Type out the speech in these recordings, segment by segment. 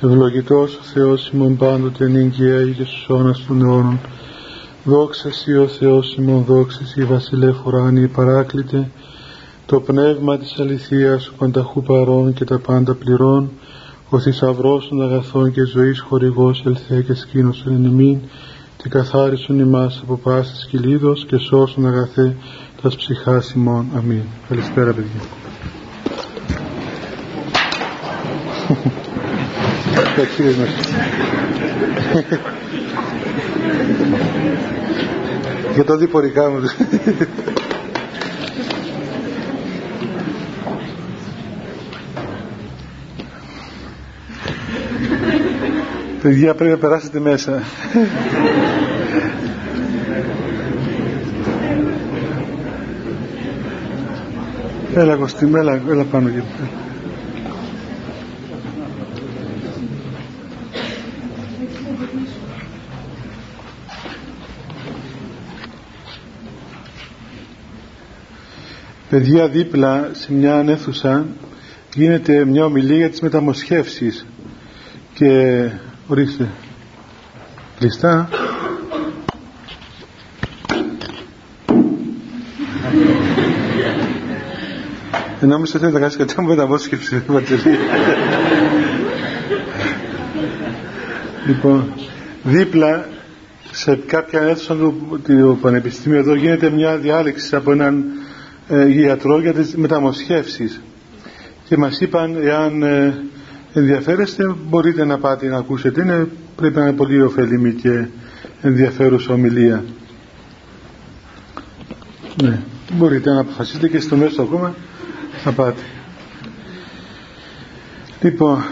Ευλογητός ο Θεός ημών πάντοτε νυγκαία και στους αιώνας των αιώνων. Δόξα Σύ ο Θεός ημών, δόξα Σύ βασιλεύ ουράνιε παράκλητε, το πνεύμα της αληθείας, ο πανταχού παρών και τα πάντα πληρών, ο θησαυρός των αγαθών και ζωής χορηγός ελθέ και σκήνωσον εν εμήν, και καθάρισον ημάς από πάσης κυλίδος και σώσον αγαθέ τας ψυχάς ημών. Αμήν. Καλησπέρα παιδιά. Ευχαριστήρες μας. Για το διπορικά μου. Παιδιά πρέπει να περάσετε μέσα. Έλα Κωστή, έλα, έλα πάνω και παιδιά δίπλα σε μια ανέθουσα γίνεται μια ομιλία για τις μεταμοσχεύσεις. Και ορίστε κλειστά. Ενώ μη θέλει να κάνεις κατά μου μεταμόσχευση λοιπόν δίπλα σε κάποια αίθουσα του, του Πανεπιστημίου εδώ γίνεται μια διάλεξη από έναν ε, γιατρό για τις μεταμοσχεύσεις. Και μας είπαν εάν ε, ενδιαφέρεστε μπορείτε να πάτε να ακούσετε. Είναι, πρέπει να είναι πολύ ωφελημή και ενδιαφέρουσα ομιλία. Ναι, μπορείτε να αποφασίσετε και στο μέσο ακόμα να πάτε. Λοιπόν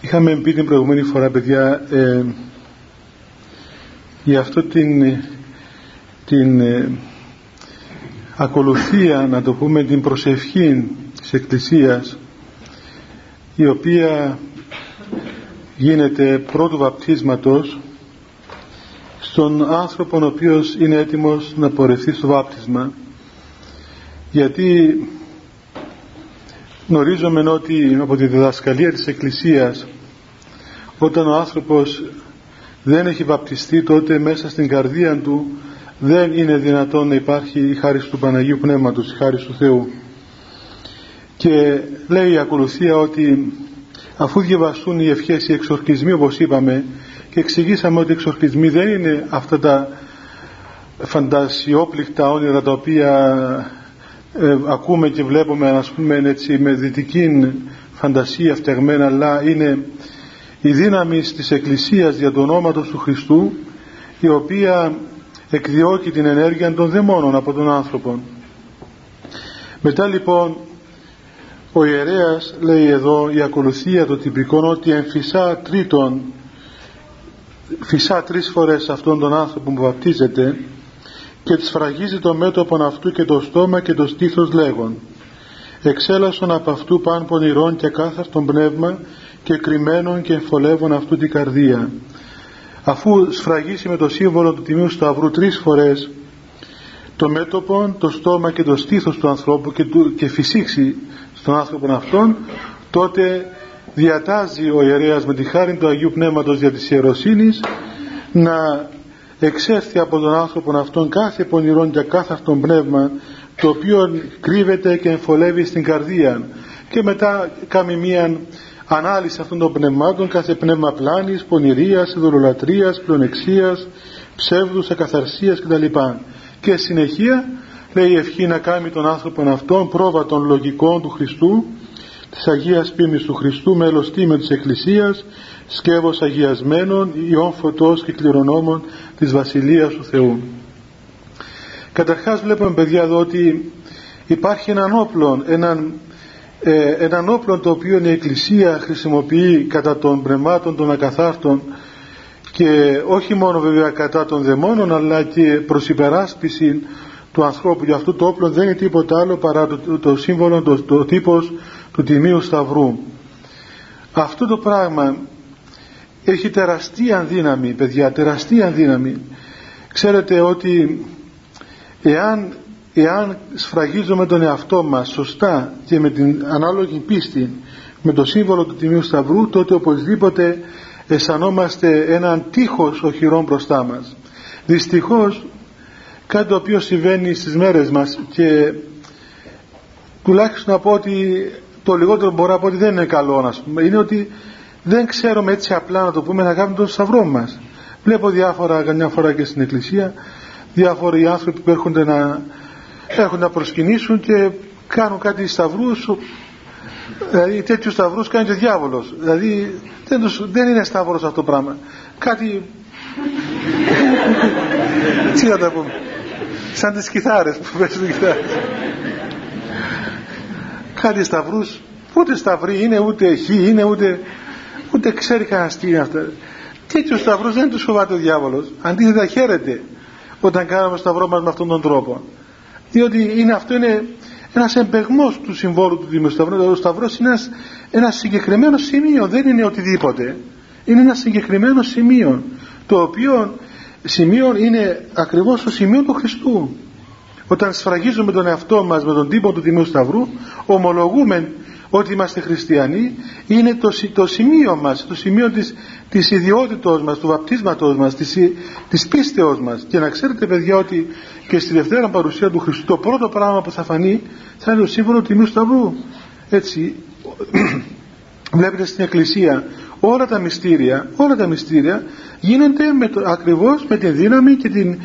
είχαμε πει την προηγούμενη φορά παιδιά ε, για αυτό την την ε, ακολουθία να το πούμε την προσευχή της Εκκλησίας η οποία γίνεται πρώτου βαπτίσματος στον άνθρωπο ο οποίος είναι έτοιμος να πορευτεί στο βάπτισμα. Γιατί γνωρίζουμε ότι από τη διδασκαλία της Εκκλησίας όταν ο άνθρωπος δεν έχει βαπτιστεί τότε μέσα στην καρδία του δεν είναι δυνατόν να υπάρχει η χάρη του Παναγίου Πνεύματος, η χάρη του Θεού. Και λέει η ακολουθία ότι αφού διαβαστούν οι ευχές, οι εξορκισμοί όπως είπαμε και εξηγήσαμε ότι οι εξορκισμοί δεν είναι αυτά τα φαντασιόπληκτα όνειρα τα οποία ε, ακούμε και βλέπουμε ας πούμε έτσι με δυτική φαντασία φτιαγμένα αλλά είναι η δύναμη της Εκκλησίας για το όνομα του Χριστού η οποία εκδιώκει την ενέργεια των δαιμόνων από τον άνθρωπο. Μετά λοιπόν ο ιερέας λέει εδώ η ακολουθία των τυπικών ότι εμφυσά τρίτον φυσά τρεις φορές αυτόν τον άνθρωπο που βαπτίζεται και της φραγίζει το μέτωπο αυτού και το στόμα και το στήθος λέγον εξέλασον από αυτού παν πονηρών και κάθαρτον πνεύμα και κρυμμένον και εμφολεύων αυτού την καρδία αφού σφραγίσει με το σύμβολο του Τιμίου Σταυρού τρεις φορές το μέτωπο, το στόμα και το στήθος του ανθρώπου και, του, και φυσήξει στον άνθρωπο αυτόν τότε διατάζει ο ιερέας με τη χάρη του Αγίου Πνεύματος για της ιεροσύνης να εξέρθει από τον άνθρωπο αυτόν κάθε πονηρόν και κάθαρτον πνεύμα το οποίο κρύβεται και εμφολεύει στην καρδία και μετά κάνει μία ανάλυση αυτών των πνευμάτων κάθε πνεύμα πλάνης, πονηρίας, ειδωλολατρίας, πλονεξίας, ψεύδους, ακαθαρσίας κτλ. Και συνεχεία λέει η ευχή να κάνει τον άνθρωπο αυτόν πρόβα των λογικών του Χριστού, της Αγίας Πίμης του Χριστού, μέλος τίμιο της Εκκλησίας, σκεύος αγιασμένων, ιών φωτός και κληρονόμων της Βασιλείας του Θεού. Καταρχάς βλέπουμε παιδιά εδώ ότι υπάρχει έναν όπλο, έναν ε, έναν όπλο το οποίο η Εκκλησία χρησιμοποιεί κατά των πνευμάτων των ακαθάρτων και όχι μόνο βέβαια κατά των δαιμόνων αλλά και προς υπεράσπιση του ανθρώπου για αυτό το όπλο δεν είναι τίποτα άλλο παρά το, το, σύμβολο, το, το τύπος του Τιμίου Σταυρού. Αυτό το πράγμα έχει τεραστία δύναμη παιδιά, τεραστία δύναμη. Ξέρετε ότι εάν εάν σφραγίζουμε τον εαυτό μας σωστά και με την ανάλογη πίστη με το σύμβολο του Τιμίου Σταυρού τότε οπωσδήποτε αισθανόμαστε έναν τείχος οχυρών μπροστά μας. Δυστυχώς κάτι το οποίο συμβαίνει στις μέρες μας και τουλάχιστον να πω ότι το λιγότερο μπορώ να πω ότι δεν είναι καλό να πούμε, είναι ότι δεν ξέρουμε έτσι απλά να το πούμε να κάνουμε τον σταυρό μας. Βλέπω διάφορα καμιά φορά και στην εκκλησία διάφοροι άνθρωποι που έρχονται να, έρχονται να προσκυνήσουν και κάνουν κάτι σταυρούς δηλαδή τέτοιους σταυρούς κάνει και ο διάβολος. Δηλαδή δεν, τους, δεν είναι σταύρος αυτό το πράγμα. Κάτι τι να τα πούμε. Σαν τις κιθάρες που παίζουν κιθάρες. Κάτι σταυρούς ούτε σταυροί είναι ούτε χ είναι ούτε ούτε ξέρει κανένας τι είναι αυτά τέτοιους σταυρούς δεν τους φοβάται ο διάβολος. Αντίθετα χαίρεται όταν κάνουμε σταυρό μας με αυτόν τον τρόπο διότι είναι, αυτό είναι ένας εμπεγμός του συμβόλου του Δήμου Σταυρού. Ο Σταυρός είναι ένας, ένας συγκεκριμένος σημείο δεν είναι οτιδήποτε. Είναι ένα συγκεκριμένο σημείο το οποίο σημείο είναι ακριβώς το σημείο του Χριστού. Όταν σφραγίζουμε τον εαυτό μας με τον τύπο του Τιμίου Σταυρού ομολογούμε ότι είμαστε χριστιανοί είναι το, το σημείο μας το σημείο της, της ιδιότητός μας του βαπτίσματός μας της, της πίστεως μας. Και να ξέρετε παιδιά ότι και στη Δευτέρα παρουσία του Χριστού το πρώτο πράγμα που θα φανεί θα είναι το σύμφωνο του Τιμίου Σταυρού. Έτσι βλέπετε στην Εκκλησία όλα τα μυστήρια όλα τα μυστήρια γίνονται με το, ακριβώς με τη δύναμη και την,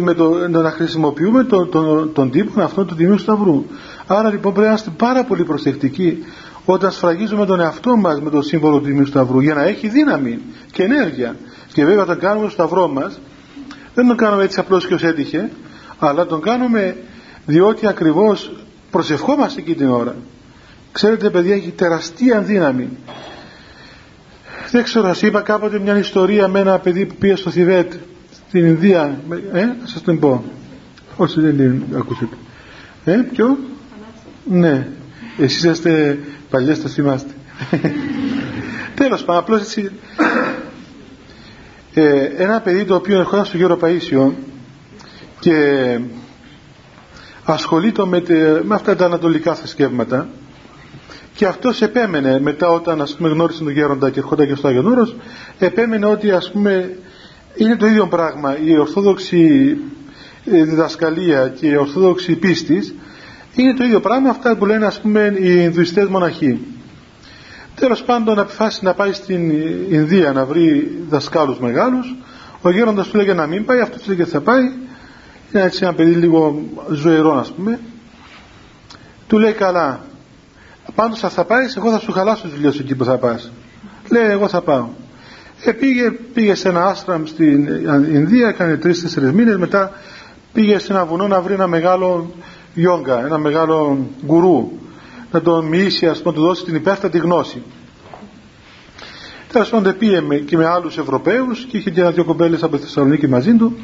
με το, να χρησιμοποιούμε τον, τον, τον τύπο αυτόν του Τιμίου Σταυρού. Άρα λοιπόν πρέπει να είμαστε πάρα πολύ προσεκτικοί όταν σφραγίζουμε τον εαυτό μας με το σύμβολο του Τιμίου Σταυρού για να έχει δύναμη και ενέργεια. Και βέβαια όταν κάνουμε το σταυρό μας δεν τον κάνουμε έτσι απλώς και ως έτυχε αλλά τον κάνουμε διότι ακριβώς προσευχόμαστε εκεί την ώρα. Ξέρετε παιδιά έχει τεραστία δύναμη δεν ξέρω, σας είπα κάποτε μια ιστορία με ένα παιδί που πήγε στο Θιβέτ, στην Ινδία. Ε, να σας την πω. Όσοι δεν την ακούσετε. Ε, ποιο; Ναι. Εσείς είστε παλιές, θα θυμάστε. Τέλος πάντων, απλώς έτσι. Ε, ένα παιδί το οποίο ερχόταν στο Γέρο Παΐσιο και ασχολείται με, με αυτά τα ανατολικά θρησκεύματα και αυτός επέμενε μετά όταν ας πούμε γνώρισε τον γέροντα και ερχόταν και στο Άγιον Όρος επέμενε ότι ας πούμε είναι το ίδιο πράγμα η ορθόδοξη ε, διδασκαλία και η ορθόδοξη πίστης. Είναι το ίδιο πράγμα αυτά που λένε ας πούμε οι Ινδουιστές μοναχοί. Τέλος πάντων αποφάσισε να πάει στην Ινδία να βρει δασκάλους μεγάλους. Ο γέροντας του λέγε να μην πάει αυτός λέγε θα πάει. Είναι έτσι ένα παιδί λίγο ζωηρό ας πούμε. Του λέει καλά Πάντως θα, θα πάεις, εγώ θα σου χαλάσω τι δουλειέ εκεί που θα πας. Λέει, εγώ θα πάω. Ε, πήγε, πήγε σε ένα άστραμ στην Ινδία, έκανε τρει-τέσσερι μήνες. Μετά πήγε σε ένα βουνό να βρει ένα μεγάλο γιόγκα, ένα μεγάλο γκουρού. Να τον μοιήσει, ας πούμε, του δώσει την υπέρτατη γνώση. Τέλος πάντων πήγε με, και με άλλους Ευρωπαίους και είχε και ένα-δυο κομπέλε από τη Θεσσαλονίκη μαζί του.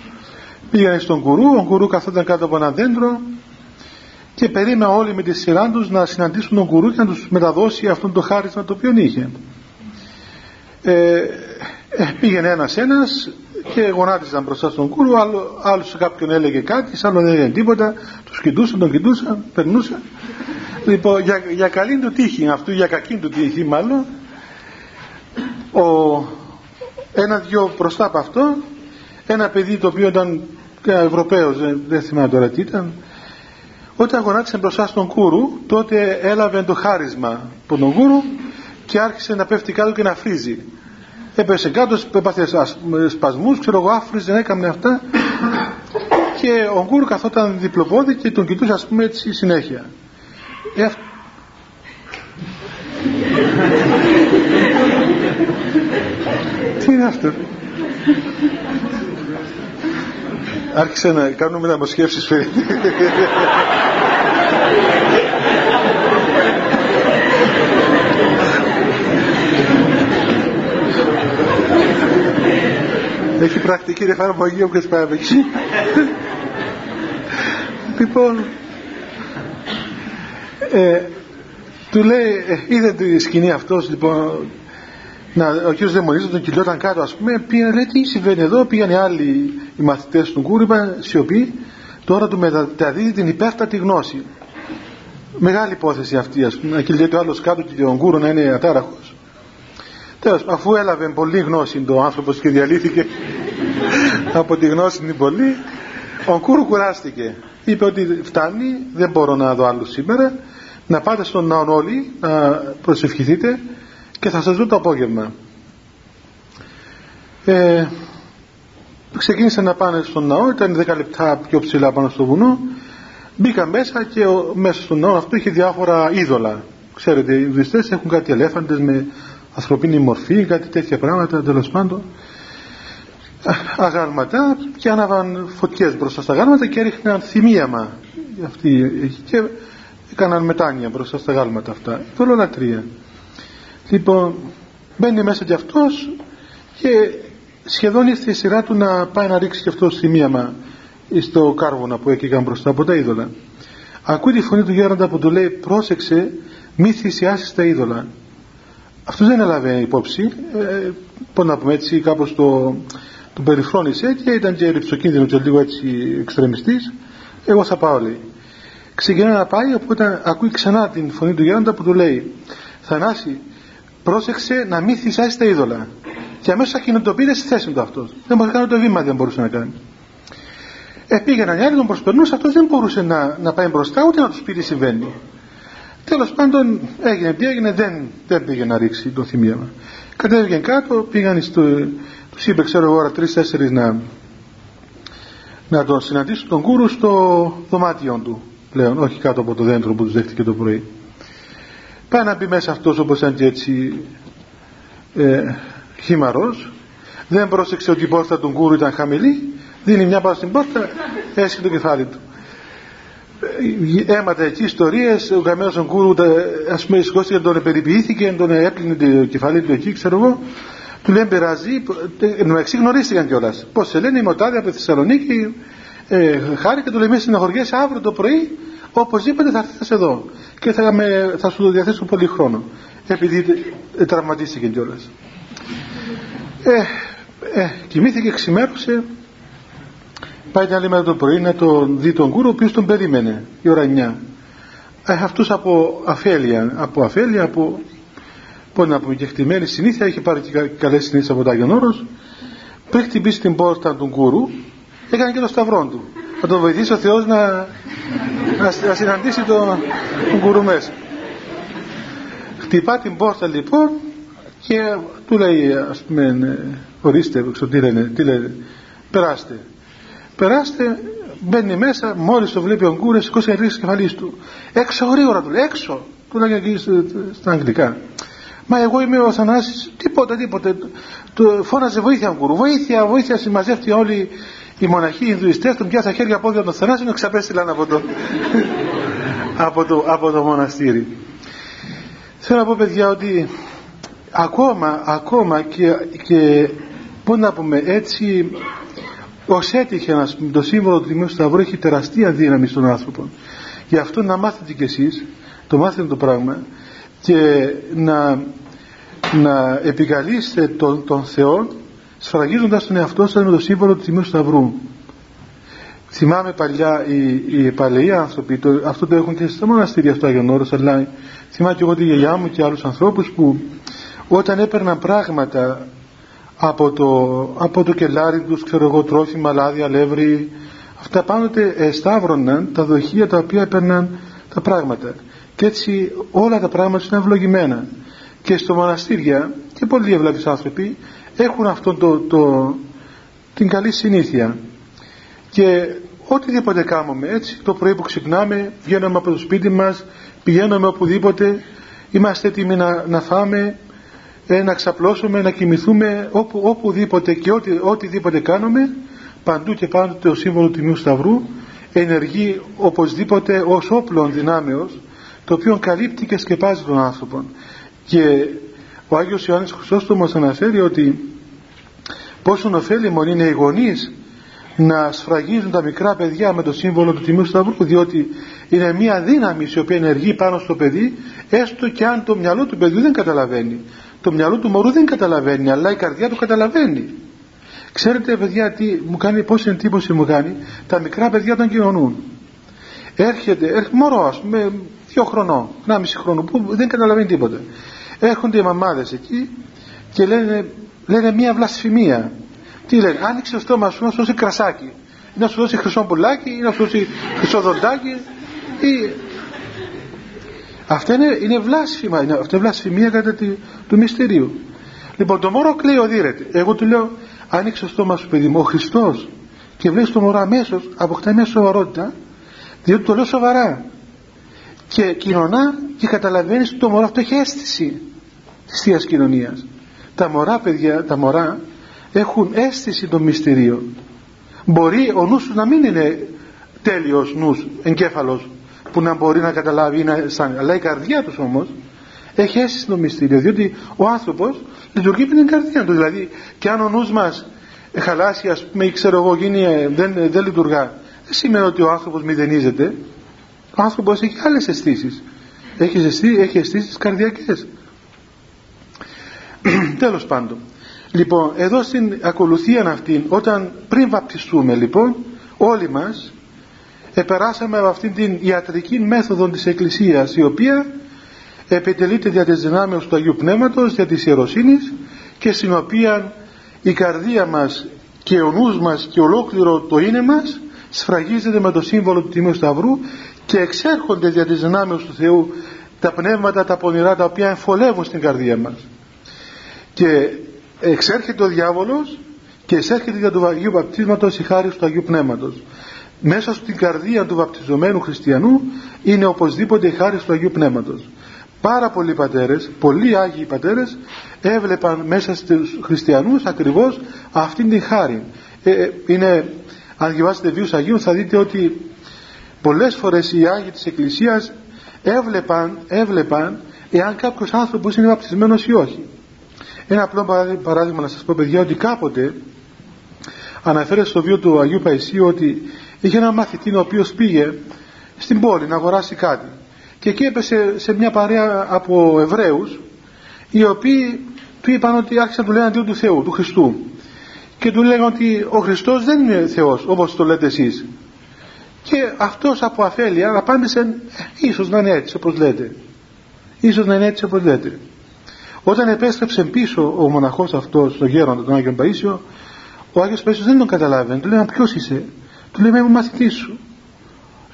Πήγαινε στον γκουρού, ο γκουρού καθόταν κάτω από ένα δέντρο και περίμενα όλοι με τη σειρά τους να συναντήσουν τον κουρού και να τους μεταδώσει αυτόν το χάρισμα το οποίο είχε. Ε, ε, πήγαινε ένας ένας και γονάτιζαν μπροστά στον κούρου, άλλο, άλλος σε κάποιον έλεγε κάτι, σε άλλο δεν έλεγε τίποτα, τους κοιτούσαν, τον κοιτούσαν, περνούσαν. Λοιπόν, για, για καλή του τύχη, αυτού για κακή του τύχη μάλλον, ο, ένα-δυο μπροστά από αυτό, ένα παιδί το οποίο ήταν Ευρωπαίος, δεν, δεν θυμάμαι τώρα τι ήταν, όταν γονάτισε μπροστά στον κούρου, τότε έλαβε το χάρισμα από τον κούρου και άρχισε να πέφτει κάτω και να φρίζει. Έπεσε κάτω, έπαθε σπασμούς, ξέρω εγώ, άφριζε, έκαμε αυτά και ο κούρου καθόταν διπλοπόδι και τον κοιτούσε ας πούμε έτσι συνέχεια. Ε, Τι είναι αυτό; Άρχισε να κάνουμε μεταμοσχεύσεις φέρει. Έχει πρακτική εφαρμογή όποιος πάει από εκεί. λοιπόν, ε, του λέει, ε, είδε τη σκηνή αυτός λοιπόν να, ο κ. Δαιμονής τον κυλιόταν κάτω ας πούμε πήγαινε λέει τι συμβαίνει εδώ πήγαν οι άλλοι οι μαθητές του Κούρου είπαν σιωπή. Τώρα του μεταδίδει την υπέρτατη γνώση. Μεγάλη υπόθεση αυτή ας πούμε και λέει το άλλος κάτω και ο Γκούρο να είναι ατάραχος. Τέλος αφού έλαβε πολύ γνώση το άνθρωπος και διαλύθηκε από τη γνώση την πολύ ο Γκούρου κουράστηκε. Είπε ότι φτάνει δεν μπορώ να δω άλλους σήμερα. Να πάτε στον ναό όλοι να προσευχηθείτε και θα σας δω το απόγευμα. Ε, ξεκίνησαν να πάνε στον ναό ήταν 10 λεπτά πιο ψηλά πάνω στο βουνό. Μπήκα μέσα και ο, μέσα στον ναό αυτό είχε διάφορα είδωλα. Ξέρετε οι Ινδουιστές έχουν κάτι ελέφαντες με ανθρωπίνη μορφή κάτι τέτοια πράγματα τέλος πάντων. Αγάλματα και άναβαν φωτιές μπροστά στα αγάλματα και έριχναν θυμίαμα. Αυτοί, και έκαναν μετάνοια μπροστά στα αγάλματα αυτά. Δολολατρία λοιπόν μπαίνει μέσα κι αυτός και σχεδόν ήρθε η σειρά του να πάει να ρίξει και αυτός σημείαμα στο κάρβονα που έκαιγαν μπροστά από τα είδωλα. Ακούει τη φωνή του γέροντα που του λέει πρόσεξε μη θυσιάσεις τα είδωλα αυτός δεν έλαβε υπόψη ε, πώς να πούμε έτσι κάπως το, το περιφρόνησε και ήταν και ρηψοκίνδυνο και λίγο έτσι εξτρεμιστής. Εγώ θα πάω λέει. Ξεκινά να πάει οπότε ακούει ξανά την φωνή του γέροντα που του λέει Θανάση πρόσεξε να μην θυσιάσεις τα είδωλα και αμέσως ακινητοποιείται στη θέση του αυτός. Δεν μπορούσε να κάνει το βήμα, δεν μπορούσε να κάνει. Ε, πήγαιναν οι άλλοι, τον προσπερνούσε, αυτός δεν μπορούσε να, να πάει μπροστά ούτε να τους πει τι συμβαίνει. Τέλος πάντων έγινε τι έγινε, δεν, δεν πήγε να ρίξει το θυμίαμα. Κατέβηκαν κάτω, πήγαν στο. Του είπε, ξέρω εγώ, ώρα τρει-τέσσερι να, να τον συναντήσουν τον κούρου στο δωμάτιο του πλέον, όχι κάτω από το δέντρο που τους δέχτηκε το πρωί. Πάει να μπει μέσα αυτός όπως ήταν και έτσι ε, χήμαρος δεν πρόσεξε ότι η πόρτα του γκούρου ήταν χαμηλή δίνει μια πάνω στην πόρτα έσχει το κεφάλι του έμαθε εκεί ιστορίες ο καμένος ο γκούρου ας πούμε σηκώστηκε τον περιποιήθηκε τον έπλυνε το κεφάλι του εκεί ξέρω εγώ του λέει περάζει μεταξύ γνωρίστηκαν κιόλας. Πώς σε λένε, είμαι ο Τάδε από τη Θεσσαλονίκη. Ε, χάρηκα, του λέει μέσα συναχωριέσαι αύριο το πρωί. Οπωσδήποτε θα έρθεις εδώ και θα, με, θα σου το διαθέσω πολύ χρόνο. Επειδή τραυματίστηκε κιόλας. Ε, ε, κοιμήθηκε, ξημέρωσε. Πάει την άλλη μέρα το πρωί να τον δει τον κούρο, ο οποίος τον περίμενε η ώρα 9. Ε, αυτούς από αφέλεια, από αφέλεια, από πώς να πούμε, και χτυμένη συνήθεια, είχε πάρει και καλές συνήθειες από το Άγιον Όρος. Πριν χτυπήσει την πόρτα του κούρου, έκανε και το σταυρό του. Θα τον βοηθήσει ο Θεός να, να, συναντήσει τον, τον κούρου μέσα. Χτυπά την πόρτα λοιπόν και του λέει ας πούμε ναι, ορίστε τι λένε, τι λένε περάστε. Περάστε μπαίνει μέσα μόλις το βλέπει ο Γκούρες σηκώσει να ρίξει κεφαλής του. Έξω γρήγορα του λέει έξω του λέει εκεί στα αγγλικά. Μα εγώ είμαι ο Θανάσης τίποτα τίποτα. Του φώναζε βοήθεια Γκούρου βοήθεια βοήθεια συμμαζεύτηκε όλοι οι μοναχοί οι Ινδουιστές τον πιάσα χέρια πόδια τον Θανάση και ξαπέστηλαν από το, από το, από το μοναστήρι. Θέλω να πω παιδιά ότι ακόμα, ακόμα και, και πώς να πούμε έτσι ως έτυχε να πούμε, το σύμβολο του Τιμίου Σταυρού έχει τεραστία δύναμη στον άνθρωπο. Γι' αυτό να μάθετε κι εσείς το μάθετε το πράγμα και να, να επικαλείστε τον, τον Θεό σφραγίζοντας τον εαυτό σας με το σύμβολο του Τιμίου Σταυρού θυμάμαι παλιά οι, οι παλαιοί άνθρωποι το, αυτό το έχουν και στα μοναστήρια στο Άγιον Όρος αλλά θυμάμαι και εγώ τη γιαγιά μου και άλλους ανθρώπους που όταν έπαιρναν πράγματα από το, από το κελάρι τους, ξέρω εγώ, τρόφιμα, λάδι, αλεύρι, αυτά πάντοτε εσταύρωναν τα δοχεία τα οποία έπαιρναν τα πράγματα. Και έτσι όλα τα πράγματα είναι ευλογημένα. Και στο μοναστήρια και πολλοί ευλαβείς άνθρωποι έχουν αυτό το, το, την καλή συνήθεια. Και οτιδήποτε κάνουμε έτσι, το πρωί που ξυπνάμε, βγαίνουμε από το σπίτι μας, πηγαίνουμε οπουδήποτε, είμαστε έτοιμοι να, να φάμε, ε, να ξαπλώσουμε, να κοιμηθούμε όπου, οπουδήποτε και ό,τι, οτιδήποτε κάνουμε παντού και πάντοτε ο σύμβολος του Ιού Σταυρού ενεργεί οπωσδήποτε ως όπλο δυνάμεως το οποίο καλύπτει και σκεπάζει τον άνθρωπο και ο Άγιος Ιωάννης Χρυσόστομος αναφέρει ότι πόσο ωφέλιμο είναι οι γονείς να σφραγίζουν τα μικρά παιδιά με το σύμβολο του Τιμίου Σταυρού διότι είναι μια δύναμη η οποία ενεργεί πάνω στο παιδί έστω και αν το μυαλό του παιδιού δεν καταλαβαίνει το μυαλό του μωρού δεν καταλαβαίνει αλλά η καρδιά του καταλαβαίνει Ξέρετε παιδιά τι μου κάνει, πόση εντύπωση μου κάνει; Τα μικρά παιδιά των κοινωνούν. Έρχεται, έρχεται μωρό ας πούμε δύο χρονών, ένα μισή χρόνο που δεν καταλαβαίνει τίποτα. Έρχονται οι μαμάδες εκεί και λένε, λένε μια βλασφημία. Τι λένε, άνοιξε το στόμα σου να σου δώσει κρασάκι, ή να σου δώσει χρυσό πουλάκι, ή να σου δώσει χρυσό δοντάκι. Ή... Αυτά είναι, είναι βλάσφημα, είναι, αυτή είναι βλασφημία κατά τη, του μυστηρίου. Λοιπόν, το μωρό κλαίει οδύρεται. Εγώ του λέω, άνοιξε το στόμα σου παιδί μου, ο Χριστός και βλέπεις το μωρό αμέσως αποκτά μια σοβαρότητα, διότι το λέω σοβαρά. Και κοινωνά και καταλαβαίνεις ότι το μωρό αυτό έχει αίσθηση τη θεία κοινωνίας. Τα μωρά παιδιά, τα μωρά έχουν αίσθηση των μυστηρίων. Μπορεί ο νους να μην είναι τέλειος νους, εγκέφαλος, που να μπορεί να καταλάβει, να αισθάνεται. αλλά η καρδιά τους όμως έχει αίσθηση των μυστήριο, διότι ο άνθρωπος λειτουργεί με την καρδιά του. Δηλαδή, και αν ο νους μας χαλάσει, ας πούμε, ή ξέρω εγώ, γίνει, ε, δεν, δεν λειτουργά, δεν σημαίνει ότι ο άνθρωπος μηδενίζεται. Ο άνθρωπος έχει άλλες αισθήσεις. Έχει, αισθήσει, έχει αισθήσεις καρδιακές. Τέλος πάντων. Λοιπόν, εδώ στην ακολουθία αυτή, όταν πριν βαπτιστούμε λοιπόν, όλοι μας επεράσαμε από αυτήν την ιατρική μέθοδο της Εκκλησίας, η οποία επιτελείται δια της δυνάμεως του Αγίου Πνεύματος, δια της ιεροσύνης και στην οποία η καρδία μας και ο νους μας και ολόκληρο το είναι μας σφραγίζεται με το σύμβολο του Τιμίου Σταυρού και εξέρχονται δια της δυνάμεως του Θεού τα πνεύματα, τα πονηρά τα οποία εμφολεύουν στην καρδία μας. Και εξέρχεται ο διάβολος και εισέρχεται για του Αγίου Βαπτίσματος η χάρη του Αγίου Πνεύματος. Μέσα στην καρδία του βαπτιζομένου χριστιανού είναι οπωσδήποτε η χάρη του Αγίου Πνεύματος. Πάρα πολλοί πατέρες, πολλοί Άγιοι πατέρες έβλεπαν μέσα στους χριστιανούς ακριβώς αυτήν την χάρη. Ε, ε, είναι, αν διαβάσετε βίους Αγίων θα δείτε ότι πολλές φορές οι Άγιοι της Εκκλησίας έβλεπαν, έβλεπαν εάν κάποιος άνθρωπος είναι βαπτισμένος ή όχι. Ένα απλό παράδειγμα να σας πω παιδιά ότι κάποτε αναφέρεται στο βίο του Αγίου Παϊσίου ότι είχε ένα μαθητή ο οποίος πήγε στην πόλη να αγοράσει κάτι και εκεί έπεσε σε μια παρέα από Εβραίους οι οποίοι του είπαν ότι άρχισαν να του λένε αντίον του Θεού, του Χριστού και του λέγανε ότι ο Χριστός δεν είναι Θεός όπως το λέτε εσείς. Και αυτός από αφέλεια απάντησε «Ε, ίσως να είναι έτσι όπως λέτε. Ίσως να είναι έτσι όπως λέτε. Όταν επέστρεψε πίσω ο μοναχός αυτός στο γέροντας τον Άγιο Παΐσιο ο Άγιος Παΐσιος δεν τον καταλάβαινε. Του λέει ποιος είσαι; Του λέει είμαι μαθητής σου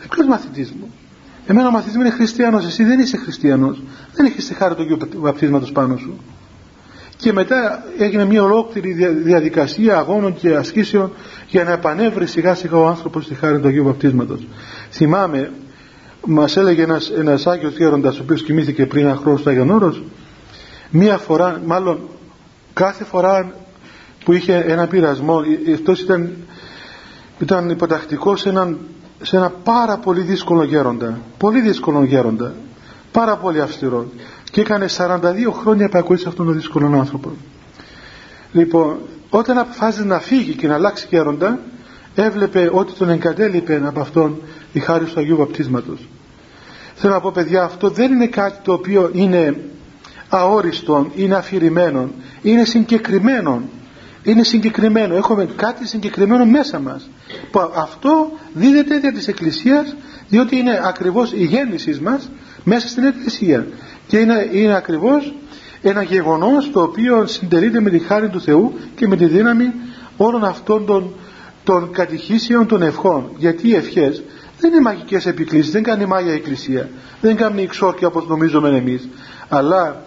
«Ε, ποιος μαθητής μου; Εμένα ο μαθητής μου είναι χριστιανός, εσύ δεν είσαι χριστιανός. Δεν έχεις τη χάρη του Αγίου Βαπτίσματος πάνω σου. Και μετά έγινε μια ολόκληρη διαδικασία αγώνων και ασκήσεων για να επανέβρει σιγά σιγά ο άνθρωπος στη χάρη του Αγίου Βαπτίσματος. Θυμάμαι, μας έλεγε ένας, ένας Άγιος Γέροντας, ο οποίος κοιμήθηκε πριν ένα χρόνο στο Άγιον Όρος, μία φορά, μάλλον κάθε φορά που είχε ένα πειρασμό, αυτός ήταν, ήταν υποτακτικός σε έναν σε ένα πάρα πολύ δύσκολο γέροντα. Πολύ δύσκολο γέροντα. Πάρα πολύ αυστηρό και έκανε 42 χρόνια επακούει αυτόν τον δύσκολο άνθρωπο. Λοιπόν όταν αποφάσισε να φύγει και να αλλάξει γέροντα έβλεπε ότι τον εγκατέλειπε από αυτόν η χάρη του Αγίου Βαπτίσματος. Θέλω να πω παιδιά αυτό δεν είναι κάτι το οποίο είναι αόριστο, είναι αφηρημένο είναι συγκεκριμένο είναι συγκεκριμένο. Έχουμε κάτι συγκεκριμένο μέσα μας. Που αυτό δίδεται δια της Εκκλησίας διότι είναι ακριβώς η γέννησής μας μέσα στην Εκκλησία. Και είναι, είναι ακριβώς ένα γεγονός το οποίο συντελείται με τη χάρη του Θεού και με τη δύναμη όλων αυτών των, των κατηχήσεων των ευχών. Γιατί οι ευχές δεν είναι μαγικές επικλήσεις δεν κάνει μάγια εκκλησία. Δεν κάνει εξόρκια όπως νομίζουμε εμείς. Αλλά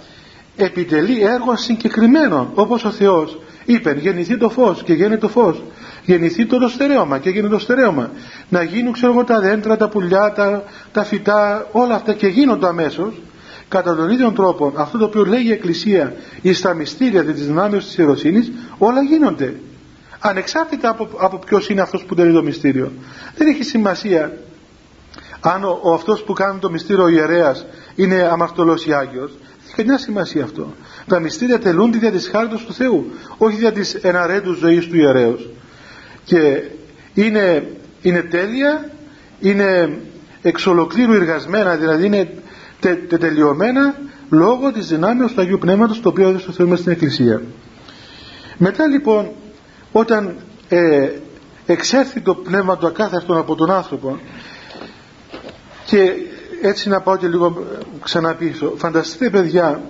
επιτελεί έργο συγκεκριμένο όπως ο Θεός είπε γεννηθεί το φως και γίνει το φως. Γεννηθεί το στερέωμα και γίνει το στερέωμα να γίνουν ξέρω εγώ τα δέντρα, τα πουλιά, τα, τα φυτά όλα αυτά και γίνονται αμέσως. κατά τον ίδιο τρόπο αυτό το οποίο λέει η Εκκλησία ή στα μυστήρια της δυνάμεως της ιεροσύνης όλα γίνονται. Ανεξάρτητα από, από ποιος είναι αυτός που τελεί το μυστήριο. Δεν έχει σημασία αν ο, ο αυτός που κάνει το μυστήριο ο ιερέας είναι αμαρτωλός ή Άγιος. Έχει καμιά σημασία αυτό τα μυστήρια τελούνται δια της χάριτος του Θεού όχι δια της εναρέτους ζωής του ιερέως. Και είναι, είναι τέλεια είναι εξ ολοκλήρου εργασμένα δηλαδή είναι τε, τε, τελειωμένα λόγω της δυνάμεως του Αγίου Πνεύματος το οποίο έδωσε το Θεό στην Εκκλησία. Μετά λοιπόν όταν ε, εξέρθει το πνεύμα του ακάθαρτον από τον άνθρωπο και έτσι να πάω και λίγο ξανά πίσω φανταστείτε παιδιά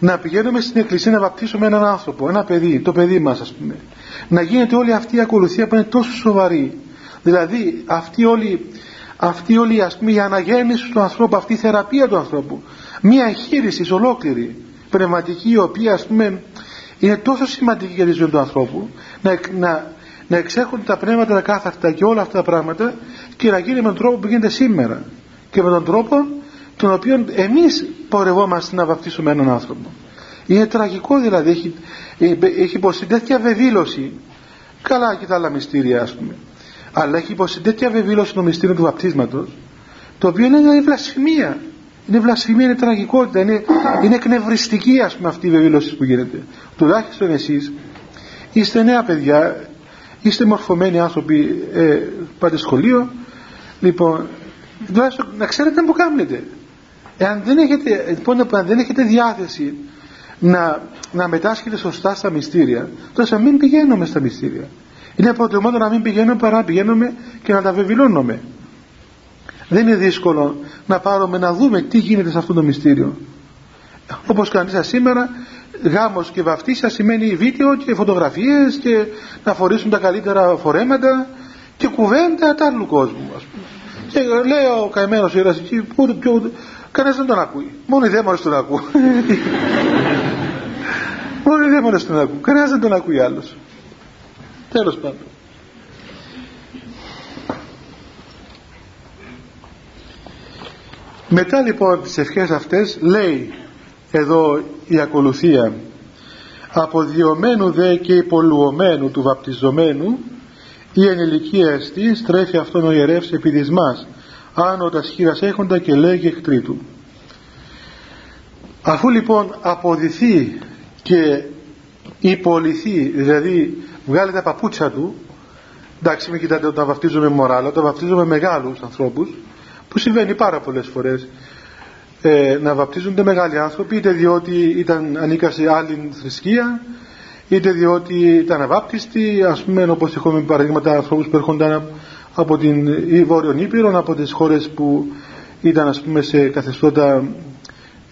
να πηγαίνουμε στην εκκλησία να βαπτίσουμε έναν άνθρωπο ένα παιδί, το παιδί μας ας πούμε. Να γίνεται όλη αυτή η ακολουθία που είναι τόσο σοβαρή. Δηλαδή αυτή όλη, αυτή όλη ας πούμε η αναγέννηση του ανθρώπου αυτή η θεραπεία του ανθρώπου. Μια εγχείρηση ολόκληρη. Πνευματική η οποία ας πούμε είναι τόσο σημαντική για τη ζωή του ανθρώπου να, να, να εξέχουν τα πνεύματα τα κάθαρτα και όλα αυτά τα πράγματα και να γίνει με τον τρόπο που γίνεται σήμερα. Και με τον τρόπο τον οποίο εμείς πορευόμαστε να βαπτίσουμε έναν άνθρωπο. Είναι τραγικό δηλαδή έχει, έχει υποστεί τέτοια βεβήλωση. Καλά και τα άλλα μυστήρια ας πούμε. Αλλά έχει υποστεί τέτοια βεβήλωση το μυστήριο του βαπτίσματος το οποίο είναι μια βλασφημία. Είναι βλασφημία, είναι τραγικότητα είναι, είναι εκνευριστική ας πούμε αυτή η βεβήλωση που γίνεται. Τουλάχιστον εσείς είστε νέα παιδιά είστε μορφωμένοι άνθρωποι ε, πάτε σχολείο. Λοιπόν τουλάχιστον να ξέρετε που κάνετε εάν δεν έχετε, λοιπόν, αν δεν έχετε διάθεση να, να μετάσχετε σωστά στα μυστήρια τότε μην πηγαίνουμε στα μυστήρια. Είναι προτιμότερο να μην πηγαίνουμε παρά να πηγαίνουμε και να τα βεβηλώνουμε. Δεν είναι δύσκολο να πάρουμε να δούμε τι γίνεται σε αυτό το μυστήριο. Όπως κανείς σήμερα γάμος και βαφτίσια σημαίνει βίντεο και φωτογραφίες και να φορήσουν τα καλύτερα φορέματα και κουβέντα τα άλλου κόσμου ας πούμε. και λέει ο καημένος ήρωας εκεί που, ποιο, κανένας δεν τον ακούει. Μόνο οι δαίμονες τον ακούν μόνο οι δαίμονες τον ακούν κανένας δεν τον ακούει άλλος. Τέλος πάντων. Μετά λοιπόν τις ευχές αυτές λέει εδώ η ακολουθία αποδιωμένου δε και υπολουωμένου του βαπτιζομένου η ενηλικία εστί στρέφει αυτόν ο ιερεύς επί δυσμάς άνω τα σχήρας έχοντα και λέγει εκ τρίτου. Αφού λοιπόν αποδηθεί και υποληθεί δηλαδή βγάλει τα παπούτσα του εντάξει μην κοιτάτε όταν βαφτίζουμε μοράλα όταν βαφτίζουμε μεγάλους ανθρώπους που συμβαίνει πάρα πολλές φορές ε, να βαπτίζονται μεγάλοι άνθρωποι είτε διότι ήταν ανήκα σε άλλη θρησκεία είτε διότι ήταν αβάπτιστοι ας πούμε όπως έχουμε παραδείγματα ανθρώπους που έρχονταν από την Βόρειο Ήπειρο από τις χώρες που ήταν ας πούμε σε καθεστώτα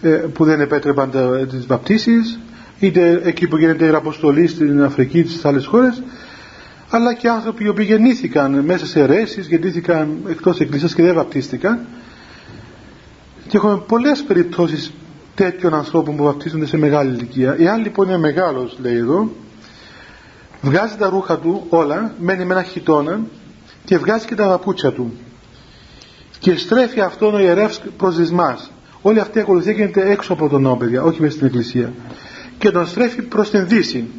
ε, που δεν επέτρεπαν τις βαπτίσεις είτε εκεί που γίνεται η αποστολή στην Αφρική στις άλλες χώρες αλλά και άνθρωποι οι οποίοι γεννήθηκαν μέσα σε αιρέσεις, γεννήθηκαν εκτός εκκλησίας και δεν βαπτίστηκαν και έχουμε πολλές περιπτώσεις τέτοιων ανθρώπων που βαπτίζονται σε μεγάλη ηλικία. Εάν λοιπόν είναι μεγάλος, λέει εδώ, βγάζει τα ρούχα του όλα, μένει με ένα χιτόνα και βγάζει και τα παπούτσια του. Και στρέφει αυτόν ο ιερεύς προς δυσμάς. Όλη αυτή η ακολουθία γίνεται έξω από τον νόμο, παιδιά, όχι μέσα στην εκκλησία. Και τον στρέφει προς την δύση.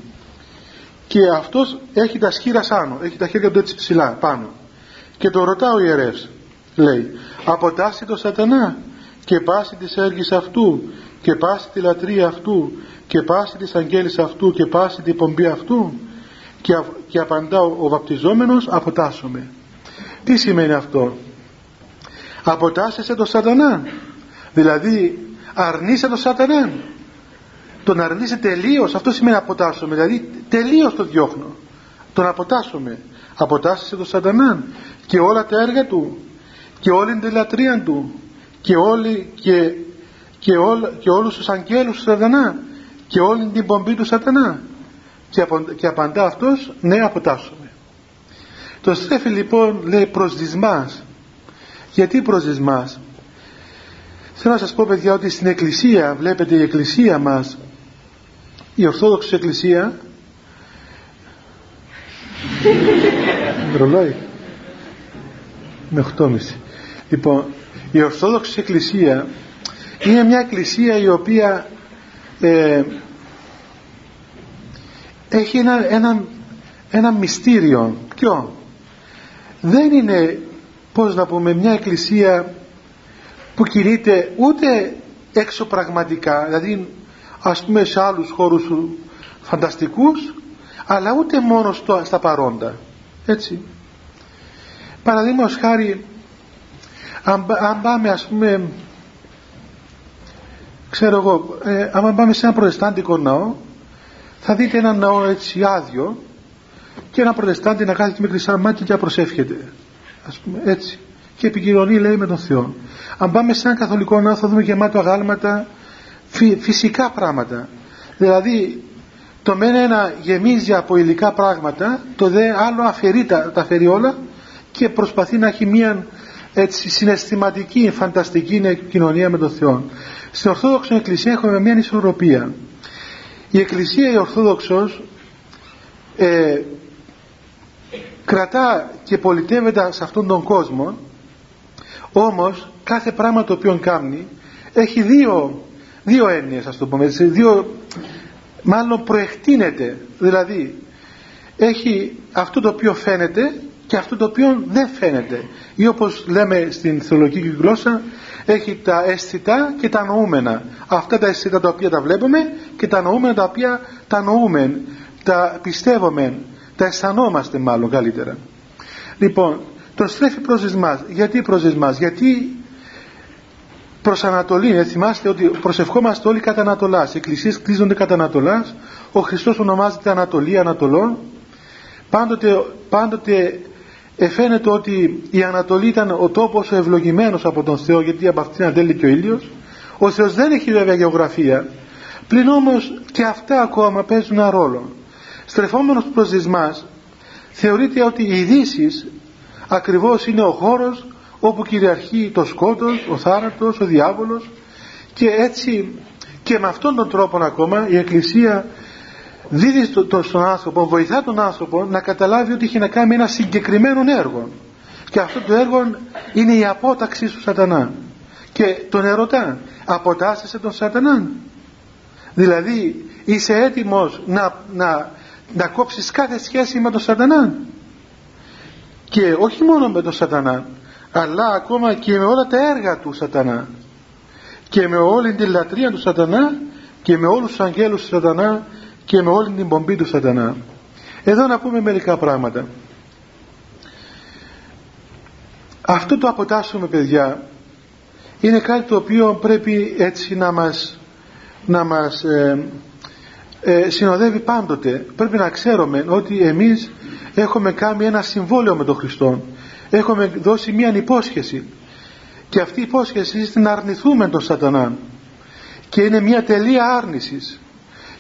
Και αυτός έχει τα σχήρα πάνω, έχει τα χέρια του έτσι ψηλά πάνω. Και τον ρωτά ο ιερεύς, λέει, αποτάσσει το σατανά και πάση της έργης αυτού και πάση τη λατρεία αυτού και πάση της αγγέλης αυτού και πάση την πομπή αυτού και, και απαντά ο, ο βαπτιζόμενος αποτάσσομαι τι σημαίνει αυτό; Αποτάσσεσαι το σατανά δηλαδή αρνείσαι το σατανά τον αρνείσαι τελείως. Αυτό σημαίνει αποτάσσομαι. Δηλαδή τελείως το διώχνω. Τον αποτάσσομαι. Αποτάσσεσαι το σατανά και όλα τα έργα του. Και όλη την λατρεία του. Και, όλοι, και, και, όλ, και όλους τους αγγέλους του σατανά. Και όλη την πομπή του σατανά. Και, και απαντά αυτός ναι αποτάσσομαι το στρέφει λοιπόν λέει προς δυσμάς γιατί προς δυσμάς θέλω να σας πω παιδιά ότι στην εκκλησία βλέπετε η εκκλησία μας η Ορθόδοξη Εκκλησία ρολόι με 8,5 λοιπόν η Ορθόδοξη Εκκλησία είναι μια εκκλησία η οποία ε, έχει ένα, ένα, ένα μυστήριο. Ποιο; Δεν είναι πως να πούμε μια εκκλησία που κινείται ούτε έξω πραγματικά δηλαδή ας πούμε σε άλλους χώρους φανταστικούς αλλά ούτε μόνο στο, στα παρόντα έτσι. Παραδείγματος χάρη αν, αν πάμε ας πούμε ξέρω εγώ ε, αν πάμε σε ένα προτεστάντικο ναό θα δείτε ένα ναό έτσι άδειο και ένα προτεστάντη να κάθεται με κλειστά μάτια και να προσεύχεται ας πούμε έτσι και επικοινωνεί λέει με τον Θεό αν πάμε σε έναν καθολικό ναό θα δούμε γεμάτο αγάλματα φυσικά πράγματα δηλαδή το μένα ένα γεμίζει από υλικά πράγματα το δε άλλο αφαιρεί τα, τα αφαιρεί όλα και προσπαθεί να έχει μια έτσι συναισθηματική, φανταστική κοινωνία με τον Θεό. Στην Ορθόδοξη Εκκλησία έχουμε μια ισορροπία. Η Εκκλησία η Ορθόδοξος ε, κρατά και πολιτεύεται σε αυτόν τον κόσμο όμως κάθε πράγμα το οποίο κάνει έχει δύο, δύο έννοιες ας το πούμε δύο, μάλλον προεκτείνεται. Δηλαδή έχει αυτό το οποίο φαίνεται και αυτό το οποίο δεν φαίνεται. Ή όπως λέμε στην θεολογική γλώσσα έχει τα αίσθητα και τα νοούμενα. Αυτά τα αίσθητα τα οποία τα βλέπουμε και τα νοούμενα τα οποία τα νοούμε τα πιστεύουμε τα αισθανόμαστε μάλλον καλύτερα. Λοιπόν το στρέφει προς εσμάς γιατί προς εσμάς γιατί προς Ανατολή ε, θυμάστε ότι προσευχόμαστε όλοι κατά Ανατολάς. Οι εκκλησίες κλείζονται κατά Ανατολάς. Ο Χριστός ονομάζεται Ανατολή Ανατολών. Πάντοτε, πάντοτε εφαίνεται ότι η Ανατολή ήταν ο τόπος ο ευλογημένος από τον Θεό γιατί από αυτήν αντέλει και ο ήλιος. Ο Θεός δεν έχει βέβαια γεωγραφία. Πλην όμως και αυτά ακόμα παίζουν ένα ρόλο στρεφόμενος προς εσμάς θεωρείται ότι οι ειδήσεις ακριβώς είναι ο χώρος όπου κυριαρχεί το σκότος, ο θάνατος, ο διάβολος και έτσι και με αυτόν τον τρόπο ακόμα η Εκκλησία δίδει στον άνθρωπο, βοηθά τον άνθρωπο να καταλάβει ότι έχει να κάνει ένα συγκεκριμένο έργο. Και αυτό το έργο είναι η απόταξη του σατανά. Και τον ερωτά αποτάσσεσαι τον σατανά δηλαδή είσαι έτοιμος να, να, να κόψεις κάθε σχέση με τον σατανά και όχι μόνο με τον σατανά αλλά ακόμα και με όλα τα έργα του σατανά και με όλη την λατρεία του σατανά και με όλους τους αγγέλους του σατανά και με όλη την πομπή του σατανά εδώ να πούμε μερικά πράγματα. Αυτό το αποτάσσουμε παιδιά είναι κάτι το οποίο πρέπει έτσι να μας να μας ε, ε, συνοδεύει πάντοτε. Πρέπει να ξέρουμε ότι εμείς έχουμε κάνει ένα συμβόλαιο με τον Χριστό. Έχουμε δώσει μια υπόσχεση. Και αυτή η υπόσχεση είναι να αρνηθούμε τον σατανά. Και είναι μια τελεία άρνησης.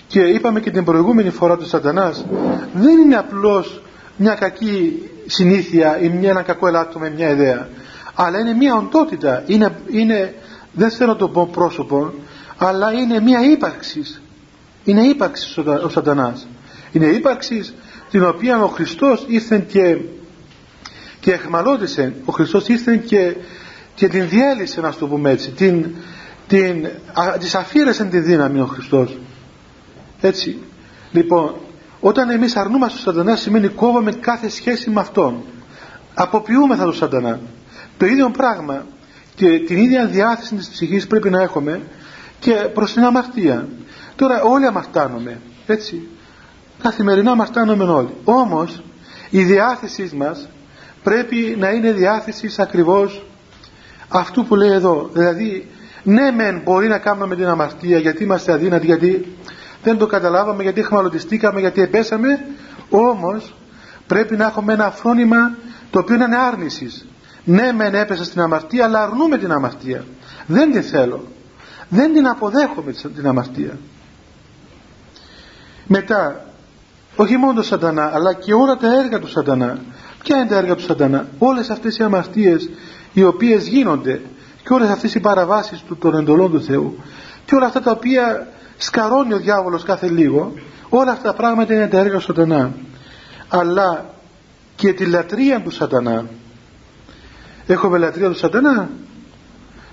Και είπαμε και την προηγούμενη φορά του σατανάς δεν είναι απλώς μια κακή συνήθεια ή μια, ένα κακό ελάττωμα με μια ιδέα. Αλλά είναι μια οντότητα. Είναι, είναι, δεν θέλω να το πω πρόσωπο αλλά είναι μια ύπαρξης είναι ύπαρξη ο σατανάς. Είναι ύπαρξη την οποία ο Χριστός ήρθε και, και εχμαλώτησε. Ο Χριστός ήρθε και, και την διέλυσε να το πούμε έτσι. Την, την, α, της αφήρεσε τη δύναμη ο Χριστός. Έτσι. Λοιπόν όταν εμείς αρνούμαστε τον σατανά σημαίνει κόβουμε κάθε σχέση με αυτόν. Αποποιούμεθα τον σατανά. Το ίδιο πράγμα και την ίδια διάθεση της ψυχής πρέπει να έχουμε και προς την αμαρτία τώρα όλοι αμαρτάνουμε έτσι. Καθημερινά αμαρτάνουμε όλοι. Όμως η διάθεσή μας πρέπει να είναι διάθεσης ακριβώς αυτού που λέει εδώ. Δηλαδή ναι μεν μπορεί να κάνουμε την αμαρτία γιατί είμαστε αδύνατοι γιατί δεν το καταλάβαμε γιατί χμαλωτιστήκαμε γιατί επέσαμε όμως πρέπει να έχουμε ένα φρόνημα το οποίο είναι άρνησης. Ναι μεν έπεσα στην αμαρτία αλλά αρνούμε την αμαρτία. Δεν την θέλω. Δεν την αποδέχομαι την αμαρτία μετά όχι μόνο το σατανά αλλά και όλα τα έργα του σατανά. Ποια είναι τα έργα του σατανά; Όλες αυτές οι αμαρτίες οι οποίες γίνονται και όλες αυτές οι παραβάσεις του των εντολών του Θεού. Και όλα αυτά τα οποία σκαρώνει ο διάβολος κάθε λίγο όλα αυτά τα πράγματα είναι τα έργα του σατανά. Αλλά και τη λατρεία του σατανά. Έχουμε λατρεία του σατανά;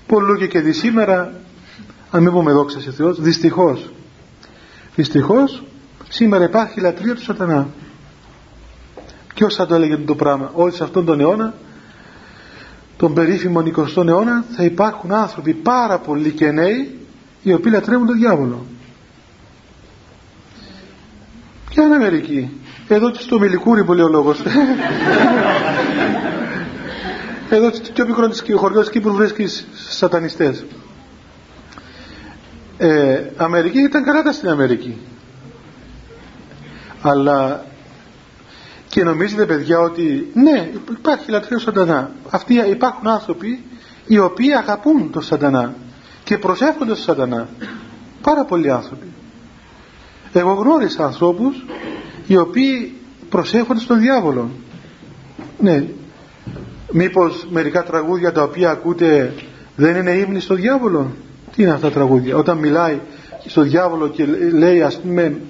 Πολλού και δι σήμερα. Αν μην πούμε δόξα σε Θεός δυστυχώς. Δυστυχώς σήμερα υπάρχει λατρεία του σατανά ποιος θα το έλεγε το πράγμα όλοι σε αυτόν τον αιώνα τον περίφημο 20ο αιώνα θα υπάρχουν άνθρωποι πάρα πολλοί και νέοι οι οποίοι λατρεύουν τον διάβολο Ποια είναι Αμερική. Εδώ και στο Μιλικούρι που λέει ο λόγος. Εδώ το πιο μικρό χωριό της Κύπρου βρίσκεις σατανιστές. Ε, Αμερική ήταν καλά στην Αμερική. Αλλά και νομίζετε παιδιά ότι ναι υπάρχει λατρείο σατανά αυτοί υπάρχουν άνθρωποι οι οποίοι αγαπούν τον σατανά και προσεύχονται στον σατανά πάρα πολλοί άνθρωποι. Εγώ γνώρισα ανθρώπους οι οποίοι προσέχονται στον διάβολο. Ναι. Μήπως μερικά τραγούδια τα οποία ακούτε δεν είναι ύμνη στον διάβολο; Τι είναι αυτά τα τραγούδια; Όταν μιλάει στον διάβολο και λέει ας πούμε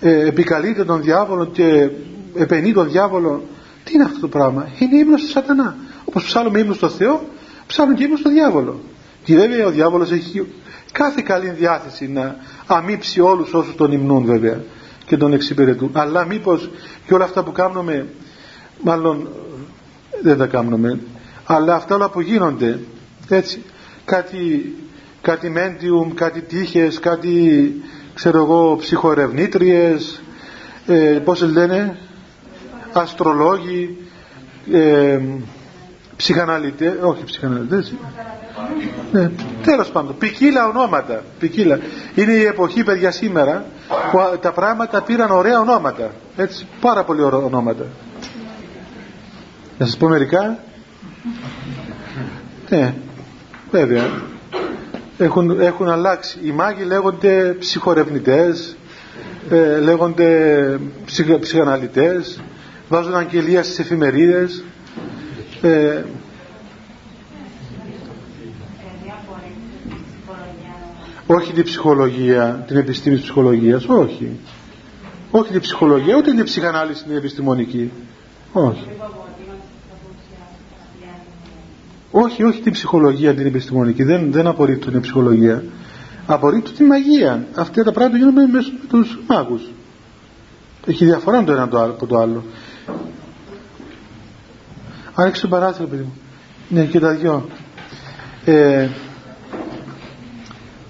ε, επικαλείται τον διάβολο και επενεί τον διάβολο. Τι είναι αυτό το πράγμα; Είναι ύμνος του σατανά. Όπως ψάλλουμε ύμνος στο Θεό ψάλλουν και ύμνος στο διάβολο. Και βέβαια ο διάβολος έχει κάθε καλή διάθεση να αμύψει όλους όσους τον υμνούν βέβαια και τον εξυπηρετούν. Αλλά μήπως και όλα αυτά που κάνουμε μάλλον δεν τα κάνουμε αλλά αυτά όλα που γίνονται έτσι κάτι κάτι μέντιουμ, κάτι τύχες, κάτι ξέρω εγώ ψυχοερευνήτριες ε, πώς λένε αστρολόγοι ε, ψυχαναλυτές όχι ψυχαναλυτές ναι, τέλος πάντων ποικίλα ονόματα ποικίλα. είναι η εποχή παιδιά σήμερα που τα πράγματα πήραν ωραία ονόματα έτσι πάρα πολύ ωραία ονόματα. Να σας πω μερικά. Ναι βέβαια έχουν, έχουν αλλάξει οι μάγοι λέγονται ψυχορευνητές ε, λέγονται ψυχ, ψυχαναλυτές βάζουν αγγελία στις εφημερίδες ε, όχι την ψυχολογία, την επιστήμη της ψυχολογίας, όχι. Όχι την ψυχολογία, ούτε την ψυχανάλυση την επιστημονική. Όχι. Όχι, όχι την ψυχολογία την επιστημονική, δεν, δεν απορρίπτουν την ψυχολογία. Απορρίπτουν τη μαγεία. Αυτά τα πράγματα γίνονται μέσα με τους μάγους. Έχει διαφορά το ένα από το άλλο. Άνοιξε το παράθυρο, παιδί μου. Ναι, και τα δυο. Ε,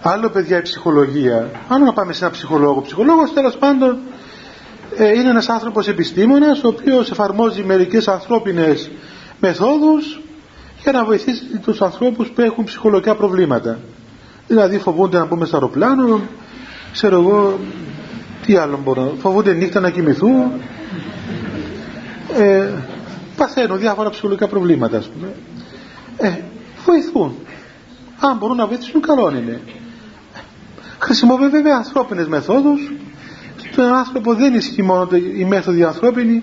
άλλο παιδιά η ψυχολογία. Αν να πάμε σε ένα ψυχολόγο. Ψυχολόγος τέλος πάντων ε, είναι ένας άνθρωπος επιστήμονας ο οποίος εφαρμόζει μερικές ανθρώπινες μεθόδους για να βοηθήσει τους ανθρώπους που έχουν ψυχολογικά προβλήματα. Δηλαδή φοβούνται να μπούμε στο αεροπλάνο, ξέρω εγώ, τι άλλο μπορώ, φοβούνται νύχτα να κοιμηθούν, ε, παθαίνουν διάφορα ψυχολογικά προβλήματα ας πούμε. Ε, βοηθούν. Αν μπορούν να βοηθήσουν καλό είναι. Χρησιμοποιούν βέβαια ανθρώπινες μεθόδους. Στον άνθρωπο δεν ισχύει μόνο η μέθοδοι ανθρώπινη.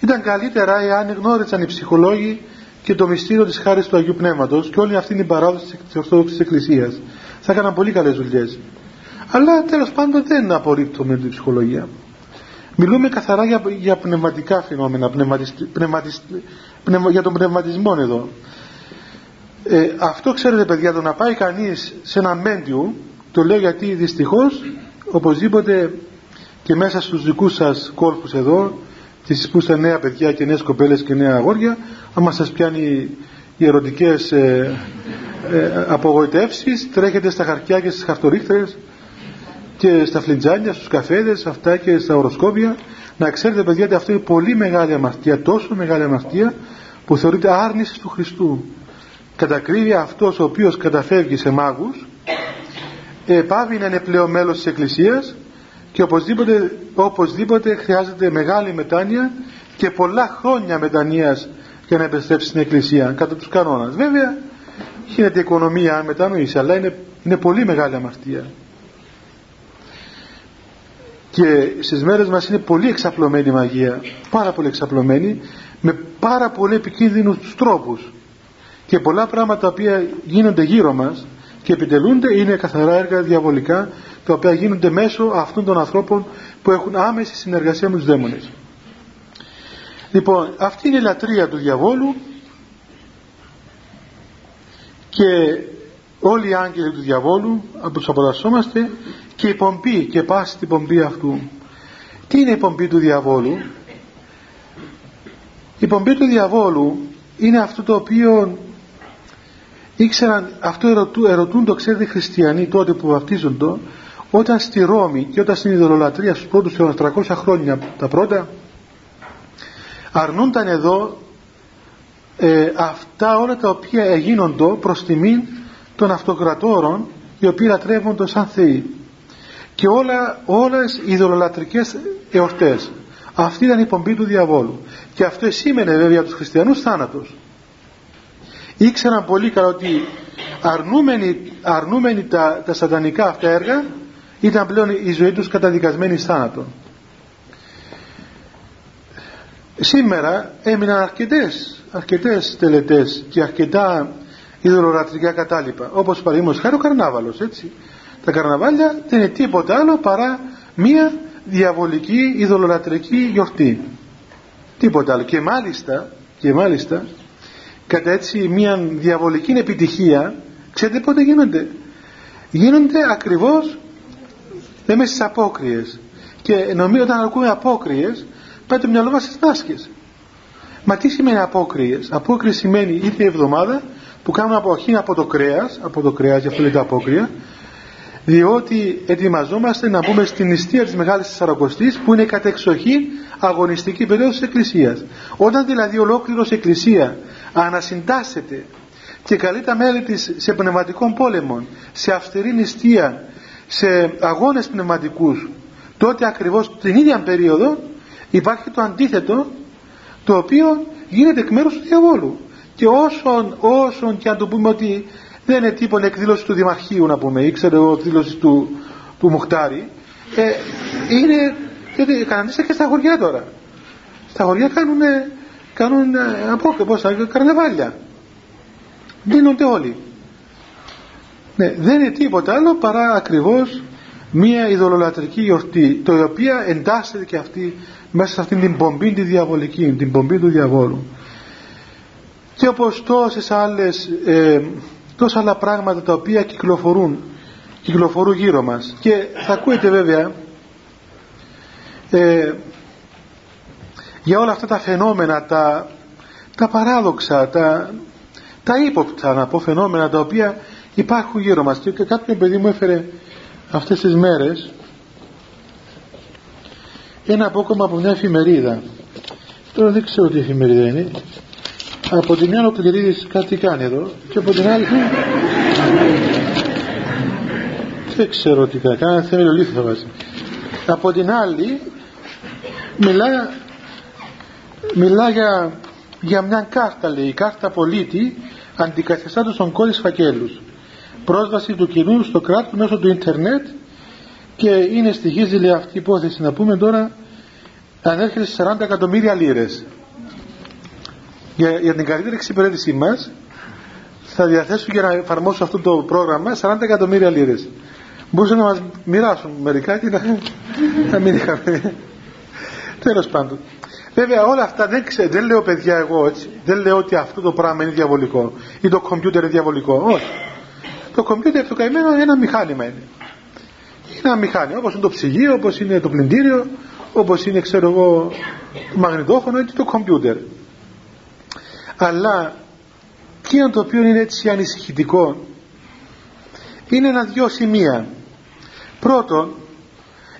Ήταν καλύτερα εάν γνώριζαν οι ψυχολόγοι και το μυστήριο της χάρης του Αγίου Πνεύματος και όλη αυτή είναι η παράδοση της Ορθόδοξης Εκκλησίας. Θα έκαναν πολύ καλές δουλειές. Αλλά τέλος πάντων δεν απορρίπτουμε την ψυχολογία. Μιλούμε καθαρά για, για πνευματικά φαινόμενα, για τον πνευματισμό εδώ. Ε, αυτό ξέρετε παιδιά, το να πάει κανείς σε ένα μέντιου, το λέω γιατί δυστυχώς οπωσδήποτε και μέσα στους δικούς σας κόλπους εδώ και που είστε νέα παιδιά και νέες κοπέλες και νέα αγόρια άμα σας πιάνει οι ερωτικές ε, ε, απογοητεύσεις τρέχετε στα χαρτιά και στις χαρτορίχτες και στα φλιτζάνια, στους καφέδες αυτά και στα οροσκόπια. Να ξέρετε παιδιά ότι αυτό είναι πολύ μεγάλη αμαρτία τόσο μεγάλη αμαρτία που θεωρείται άρνηση του Χριστού κατακρύβει αυτός ο οποίος καταφεύγει σε μάγους ε, πάβει να είναι πλέον μέλος της Εκκλησίας και οπωσδήποτε, οπωσδήποτε χρειάζεται μεγάλη μετάνοια και πολλά χρόνια μετανοίας για να επιστρέψει στην Εκκλησία κατά τους κανόνας. Βέβαια γίνεται οικονομία αν μετανοήσει αλλά είναι, είναι πολύ μεγάλη αμαρτία. Και στις μέρες μας είναι πολύ εξαπλωμένη η μαγεία, πάρα πολύ εξαπλωμένη, με πάρα πολύ επικίνδυνους τρόπους. Και πολλά πράγματα τα οποία γίνονται γύρω μας και επιτελούνται είναι καθαρά έργα διαβολικά τα οποία γίνονται μέσω αυτών των ανθρώπων που έχουν άμεση συνεργασία με τους δαίμονες. Λοιπόν, αυτή είναι η λατρεία του διαβόλου και όλοι οι άγγελοι του διαβόλου από τους αποτασσόμαστε και η πομπή και πάση την πομπή αυτού. Τι είναι η πομπή του διαβόλου; Η πομπή του διαβόλου είναι αυτό το οποίο ήξεραν, αυτό ερωτούν, ερωτούν το ξέρετε οι χριστιανοί τότε που βαπτίζονται όταν στη Ρώμη και όταν στην ιδωλολατρία στους πρώτους αιώνας 300 χρόνια τα πρώτα αρνούνταν εδώ ε, αυτά όλα τα οποία γίνονται προς τιμήν των αυτοκρατόρων οι οποίοι λατρεύονται σαν θεοί και όλα, όλες οι ειδωλολατρικές εορτές Αυτή ήταν η πομπή του διαβόλου. Και αυτό σήμαινε βέβαια τους χριστιανούς θάνατος. Ήξεραν πολύ καλά ότι αρνούμενοι, αρνούμενοι τα, τα σατανικά αυτά έργα ήταν πλέον η ζωή τους καταδικασμένη θάνατο. Σήμερα έμειναν αρκετές, αρκετές τελετές και αρκετά ιδωλολατρικά κατάλοιπα όπως παραδείγματος χάρη ο καρνάβαλος έτσι. Τα καρναβάλια δεν είναι τίποτα άλλο παρά μία διαβολική ειδωλολατρική γιορτή. Τίποτα άλλο. Και μάλιστα και μάλιστα κατά έτσι μία διαβολική επιτυχία ξέρετε πότε γίνονται; Γίνονται ακριβώς μέσα στις απόκριες και νομίζω όταν ακούμε απόκριες πάει το μυαλό μας στις μάσκες μα τι σημαίνει απόκριες; Απόκριες σημαίνει είτε εβδομάδα που κάνουν αποχή από το κρέας από το κρέας γι' αυτό λέγεται απόκρια διότι ετοιμαζόμαστε να μπούμε στην νηστεία της Μεγάλης Τεσσαρακοστής που είναι κατεξοχή αγωνιστική περίοδος της Εκκλησίας. Όταν δηλαδή ολόκληρος Εκκλησία ανασυντάσσεται και καλεί τα μέλη της σε πνευματικών πόλεμων, σε αυστηρή νηστεία, σε αγώνες πνευματικούς, τότε ακριβώς την ίδια περίοδο υπάρχει το αντίθετο το οποίο γίνεται εκ μέρους του διαβόλου. Και όσον, όσον και αν το πούμε ότι δεν είναι τίποτα εκδήλωση του Δημαρχείου να πούμε ή ξέρω εγώ εκδήλωση του, του Μουχτάρη ε, είναι γιατί κανονίστε και στα χωριά τώρα. Στα χωριά κάνουν κάνουν από πώς καρναβάλια δίνονται όλοι ναι, δεν είναι τίποτα άλλο παρά ακριβώς μία ειδωλολατρική γιορτή το οποία εντάσσεται και αυτή μέσα σε αυτήν την πομπή τη διαβολική την πομπή του διαβόλου. Και όπως τόσες άλλες ε, τόσα άλλα πράγματα τα οποία κυκλοφορούν κυκλοφορούν γύρω μας. Και θα ακούετε βέβαια ε, για όλα αυτά τα φαινόμενα τα, τα παράδοξα τα, τα ύποπτα να πω φαινόμενα τα οποία υπάρχουν γύρω μας και κάποιο παιδί μου έφερε αυτές τις μέρες ένα απόκομμα από μια εφημερίδα. Τώρα δεν ξέρω τι εφημερίδα είναι. Από τη μια ο Κληρίδης κάτι κάνει εδώ και από την άλλη δεν ξέρω τι κάνει κάνει θέλει ο θα βάζει. Από την άλλη μιλά μιλά για, για μια κάρτα λέει κάρτα πολίτη αντικαθιστά στον κώδης φακέλους πρόσβαση του κοινού στο κράτος μέσω του ίντερνετ και είναι στοιχίζει λέει αυτή η υπόθεση. Να πούμε τώρα ανέρχεται σε 40 εκατομμύρια λίρες για, για την καλύτερη εξυπηρέτησή μας θα διαθέσουν για να εφαρμόσουν αυτό το πρόγραμμα 40 εκατομμύρια λίρες. Μπορούσαν να μας μοιράσουν μερικά και να, να μην είχαμε. Τέλος πάντων. Βέβαια όλα αυτά δεν, ξέρω, δεν λέω παιδιά εγώ έτσι. Δεν λέω ότι αυτό το πράγμα είναι διαβολικό ή το κομπιούτερ είναι διαβολικό. Όχι το κομπιούτερ το καημένο είναι ένα μηχάνημα είναι. Είναι ένα μηχάνημα όπως είναι το ψυγείο όπως είναι το πλυντήριο όπως είναι ξέρω εγώ το μαγνητόφωνο ή το κομπιούτερ. Αλλά τι είναι το οποίο είναι έτσι ανησυχητικό είναι ένα-δυο σημεία. Πρώτον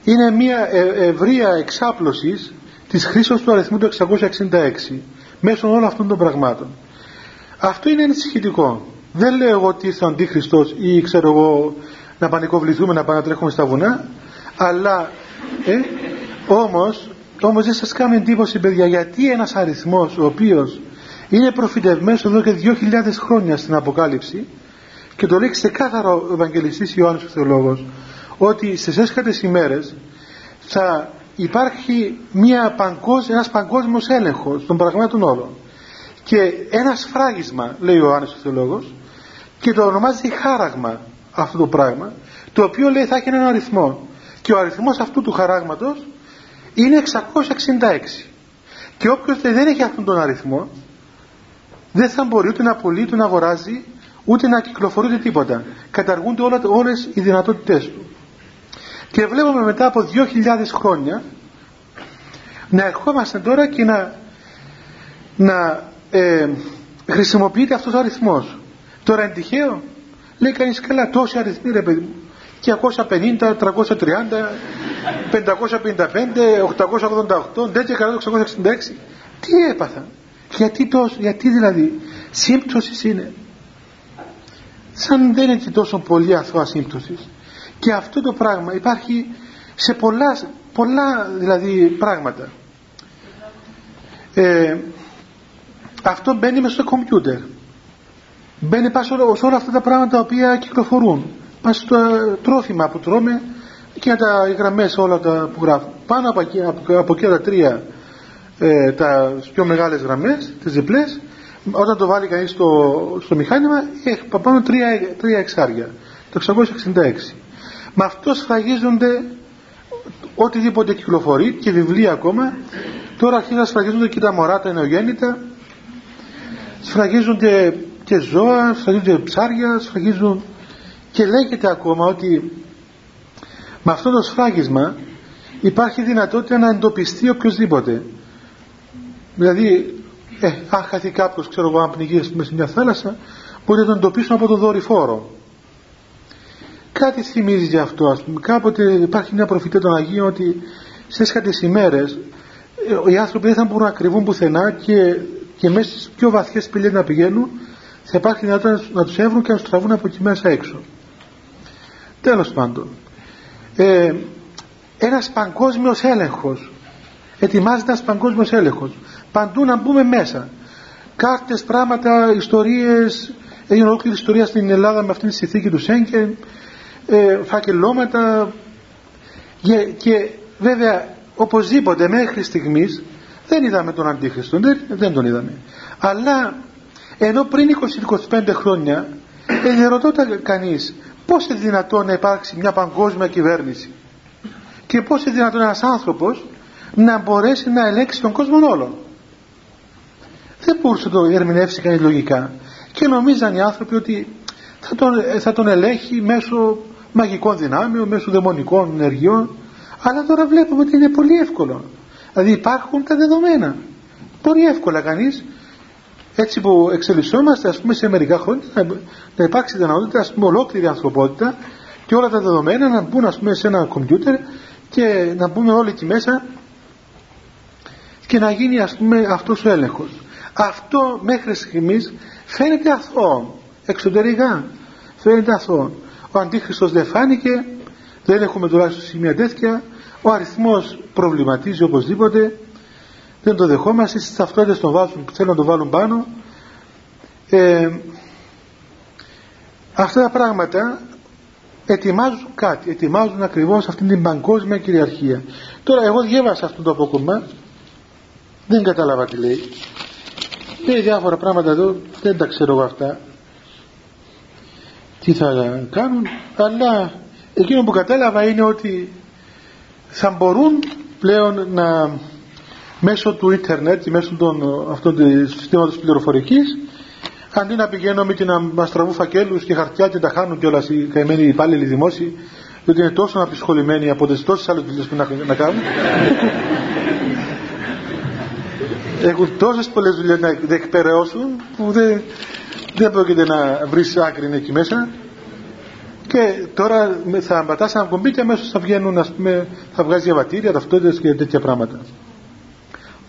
είναι μια ε, ευρεία εξάπλωσης της χρήσης του αριθμού του 666 μέσω όλων αυτών των πραγμάτων. Αυτό είναι ανησυχητικό δεν λέω εγώ ότι ήρθε ο Αντίχριστος ή ξέρω εγώ να πανικοβληθούμε να πανατρέχουμε στα βουνά αλλά ε, όμως, όμως δεν σας κάνω εντύπωση παιδιά γιατί ένας αριθμός ο οποίος είναι προφητευμένος εδώ και 2.000 χρόνια στην Αποκάλυψη και το λέει ξεκάθαρο ο Ευαγγελιστής Ιωάννης ο Θεολόγος ότι στις έσχατες ημέρες θα υπάρχει μια παγκόσμια, ένας παγκόσμιος έλεγχος των πραγμάτων όλων. Και ένας σφράγισμα λέει ο Ιωάννης ο Θεολόγος και το ονομάζει χάραγμα αυτό το πράγμα το οποίο λέει θα έχει έναν αριθμό και ο αριθμός αυτού του χαράγματος είναι 666 και όποιος δεν έχει αυτόν τον αριθμό δεν θα μπορεί ούτε να πωλεί, ούτε να αγοράζει, ούτε να κυκλοφορεί ούτε τίποτα. Καταργούνται όλα, όλες οι δυνατότητές του. Και βλέπουμε μετά από 2.000 χρόνια να ερχόμαστε τώρα και να, να ε, χρησιμοποιείται αυτός ο αριθμός. Τώρα είναι τυχαίο. Λέει κανείς καλά τόσοι αριθμοί ρε παιδί μου. 250, 330, 555, 888, 666. Τι έπαθα; Γιατί, τόσο, γιατί δηλαδή σύμπτωσης είναι; Σαν δεν είναι τόσο πολύ αθώα σύμπτωσης και αυτό το πράγμα υπάρχει σε πολλά, πολλά δηλαδή πράγματα ε, αυτό μπαίνει μέσα στο κομπιούτερ μπαίνει πάνω σε όλα αυτά τα πράγματα τα οποία κυκλοφορούν. Μας στο τρόφιμα που τρώμε και τα γραμμές όλα τα που γράφουν. Πάνω από εκεί, από, από εκεί τα τρία ε, τα πιο μεγάλες γραμμές τις διπλές όταν το βάλει κανείς στο, στο μηχάνημα έχει πάνω τρία, τρία εξάρια το 666 με αυτό σφραγίζονται οτιδήποτε κυκλοφορεί και βιβλία ακόμα. Τώρα αρχίζουν να σφραγίζονται και τα μωρά τα νεογέννητα σφραγίζονται και ζώα, σφραγίζονται ψάρια σφραγίζουν και λέγεται ακόμα ότι με αυτό το σφράγισμα υπάρχει δυνατότητα να εντοπιστεί οποιοδήποτε δηλαδή ε, αν χαθεί κάποιος ξέρω εγώ αν πνιγείς μέσα σε μια θάλασσα μπορεί να τον εντοπίσουν από τον δορυφόρο. Κάτι θυμίζει για αυτό ας πούμε. Κάποτε υπάρχει μια προφητεία των Αγίων ότι σε έσχατες ημέρες ε, οι άνθρωποι δεν θα μπορούν να κρυβούν πουθενά και, και μέσα στις πιο βαθιές σπηλιές να πηγαίνουν θα υπάρχει δυνατότητα να τους έβρουν και να τους τραβούν από εκεί μέσα έξω. Τέλος πάντων ε, ένας παγκόσμιος έλεγχος ετοιμάζεται ένας παγκόσμιος έλεγχος. Παντού να μπούμε μέσα. Κάρτες, πράγματα, ιστορίες έγινε ολόκληρη ιστορία στην Ελλάδα με αυτήν τη συνθήκη του Σέγγεν ε, φακελώματα. Και, και βέβαια οπωσδήποτε μέχρι στιγμής δεν είδαμε τον Αντίχριστο. Δεν, δεν τον είδαμε. Αλλά ενώ πριν 20-25 χρόνια ε, ρωτώταν κανείς πώς είναι δυνατόν να υπάρξει μια παγκόσμια κυβέρνηση; Και πώς είναι δυνατόν ένας άνθρωπος να μπορέσει να ελέγξει τον κόσμο όλο δεν μπορούσε να το ερμηνεύσει κανείς λογικά. Και νομίζαν οι άνθρωποι ότι θα τον, θα τον ελέγχει μέσω μαγικών δυνάμεων, μέσω δαιμονικών ενεργειών. Αλλά τώρα βλέπουμε ότι είναι πολύ εύκολο. Δηλαδή υπάρχουν τα δεδομένα. Πολύ εύκολα κανείς έτσι που εξελισσόμαστε ας πούμε σε μερικά χρόνια να, υπάρξει δυνατότητα ας πούμε ολόκληρη ανθρωπότητα και όλα τα δεδομένα να μπουν ας πούμε σε ένα κομπιούτερ και να μπούμε όλοι εκεί μέσα και να γίνει ας πούμε αυτός ο έλεγχος. Αυτό μέχρι στιγμής φαίνεται αθώο εξωτερικά φαίνεται αθώο. Ο Αντίχριστος δεν φάνηκε δεν έχουμε τουλάχιστον σημεία τέτοια ο αριθμός προβληματίζει οπωσδήποτε δεν το δεχόμαστε στις ταυτότητες τον βάζουν, θέλουν να το βάλουν πάνω. Ε, αυτά τα πράγματα ετοιμάζουν κάτι ετοιμάζουν ακριβώς αυτήν την παγκόσμια κυριαρχία. Τώρα εγώ διέβασα αυτό το απόκομμα δεν κατάλαβα τι λέει. Λέει διάφορα πράγματα εδώ δεν τα ξέρω εγώ αυτά. Τι θα κάνουν αλλά εκείνο που κατάλαβα είναι ότι θα μπορούν πλέον να μέσω του ίντερνετ και μέσω των, αυτών του συστήματος πληροφορικής. Αντί να πηγαίνουμε και να μας τραβούν φακέλους και χαρτιά και τα χάνουν κιόλας οι καημένοι υπάλληλοι δημόσιοι διότι είναι τόσο απεισχολημένοι από τις τόσες άλλες δουλειές που να, να κάνουν. Έχουν τόσες πολλές δουλειές να εκπαιρεώσουν που δεν, δεν πρόκειται να βρεις άκρη εκεί μέσα. Και τώρα θα πατάς ένα κομπί και αμέσως θα βγαίνουν ας πούμε, θα βγάζει διαβατήρια, ταυτότητες και τέτοια πράγματα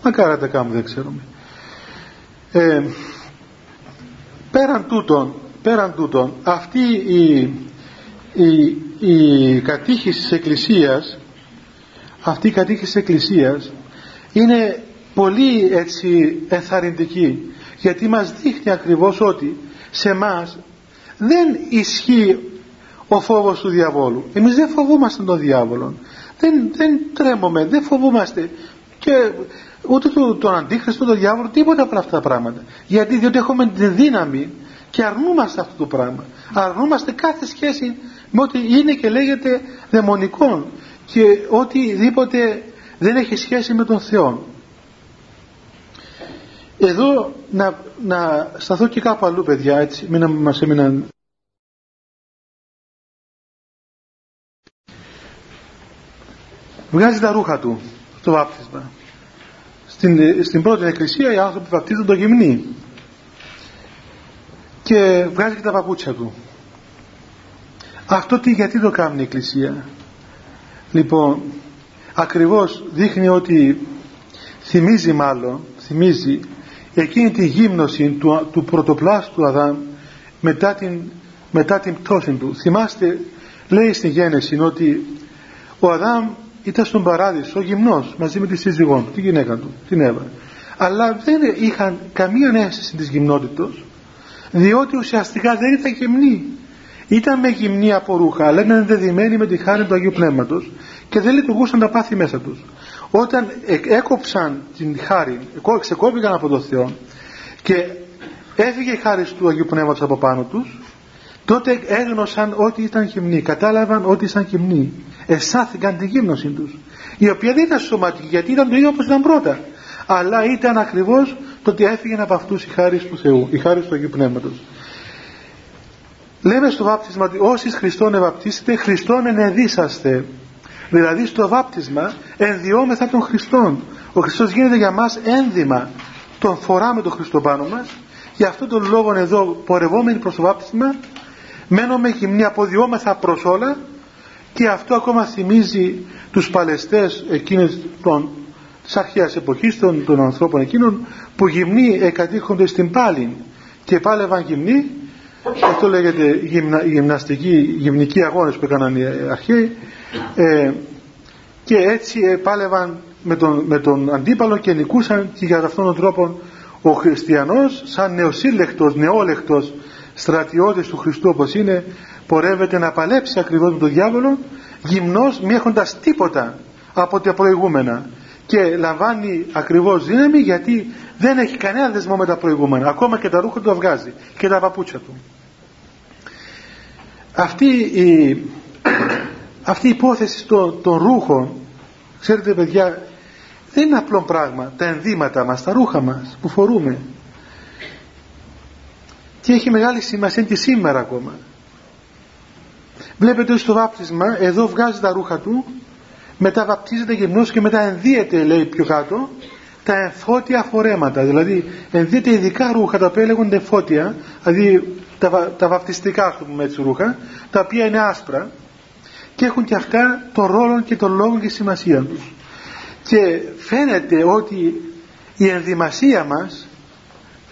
μακάρα τα κάνουν δεν ξέρουμε. Ε, πέραν τούτων πέραν τούτων αυτή η, η, η κατήχηση της Εκκλησίας αυτή η κατήχηση της Εκκλησίας είναι πολύ έτσι εθαρρυντική γιατί μας δείχνει ακριβώς ότι σε μας δεν ισχύει ο φόβος του διαβόλου. Εμείς δεν φοβούμαστε τον διάβολο δεν, δεν τρέμουμε, δεν φοβούμαστε. Και ούτε τον, τον αντίχριστο, τον διάβολο, τίποτα από αυτά τα πράγματα. Γιατί διότι έχουμε τη δύναμη και αρνούμαστε αυτό το πράγμα. Αρνούμαστε κάθε σχέση με ό,τι είναι και λέγεται δαιμονικών και οτιδήποτε δεν έχει σχέση με τον Θεό εδώ να, να σταθώ και κάπου αλλού παιδιά έτσι. Μην μας έμειναν. Βγάζει τα ρούχα του το βάπτισμα στην, στην πρώτη εκκλησία οι άνθρωποι βαπτίζουν το γυμνί και βγάζει και τα παπούτσια του. Αυτό τι γιατί το κάνει η εκκλησία; Λοιπόν ακριβώς δείχνει ότι θυμίζει μάλλον θυμίζει εκείνη τη γύμνωση του, του πρωτοπλάστου Αδάμ μετά την, μετά την πτώση του. Θυμάστε λέει στη γέννηση ότι ο Αδάμ ήταν στον παράδεισο γυμνός μαζί με τη σύζυγό του, τη γυναίκα του, την Εύα. Αλλά δεν είχαν καμία αίσθηση της γυμνότητος διότι ουσιαστικά δεν ήταν γυμνοί ήταν με γυμνή από ρούχα αλλά ήταν ενδεδειμένοι με τη χάρη του Αγίου Πνεύματος και δεν λειτουργούσαν τα πάθη μέσα τους. Όταν έκοψαν την χάρη ξεκόπηκαν από το Θεό και έφυγε η χάρη του Αγίου Πνεύματος από πάνω τους τότε έγνωσαν ότι ήταν γυμνοί κατάλαβαν ότι ήταν γυμνοί αισθάθηκαν την γύμνωση τους η οποία δεν ήταν σωματική γιατί ήταν το ίδιο όπως ήταν πρώτα. Αλλά ήταν ακριβώς το ότι έφυγε από αυτούς η χάρη του Θεού η χάρη του Αγίου Πνεύματος. Λέμε στο βάπτισμα ότι όσοι Χριστόν ευαπτίσετε Χριστόν ενεδίσαστε δηλαδή στο βάπτισμα ενδιόμεθα τον Χριστόν. Ο Χριστός γίνεται για μας ένδυμα. Τον φοράμε τον Χριστό πάνω μας. Γι' αυτόν τον λόγο εδώ πορευόμενοι προς το βάπτισμα μένουμε γυμνοί αποδιόμεθα προς όλα και αυτό ακόμα θυμίζει τους παλαιστές εκείνες των, της αρχαίας εποχής των, των ανθρώπων εκείνων που γυμνοί εκατήχονται στην πάλη και πάλευαν γυμνοί. Αυτό λέγεται γυμνα, γυμναστική, γυμνική αγώνες που έκαναν οι αρχαίοι. Ε, και έτσι πάλευαν με τον, με τον αντίπαλο και νικούσαν και για αυτόν τον τρόπο ο χριστιανός σαν νεοσύλλεκτος, νεόλεκτος στρατιώτης του Χριστού όπως είναι πορεύεται να παλέψει ακριβώς με τον διάβολο γυμνός μη έχοντας τίποτα από τα προηγούμενα. Και λαμβάνει ακριβώς δύναμη γιατί δεν έχει κανένα δεσμό με τα προηγούμενα. Ακόμα και τα ρούχα του βγάζει και τα παπούτσια του. Αυτή η, αυτή η υπόθεση των, των ρούχων ξέρετε παιδιά δεν είναι απλό πράγμα τα ενδύματα μας, τα ρούχα μας που φορούμε και έχει μεγάλη σημασία και σήμερα ακόμα. Βλέπετε ότι στο βάπτισμα εδώ βγάζει τα ρούχα του μετά βαπτίζεται γυμνός και μετά ενδύεται λέει πιο κάτω τα εμφώτια φορέματα. Δηλαδή ενδύεται ειδικά ρούχα τα οποία λέγονται φώτια δηλαδή τα, τα βαπτιστικά ας πούμε έτσι ρούχα τα οποία είναι άσπρα και έχουν και αυτά τον ρόλο και τον λόγο και σημασία τους. Και φαίνεται ότι η ενδυμασία μας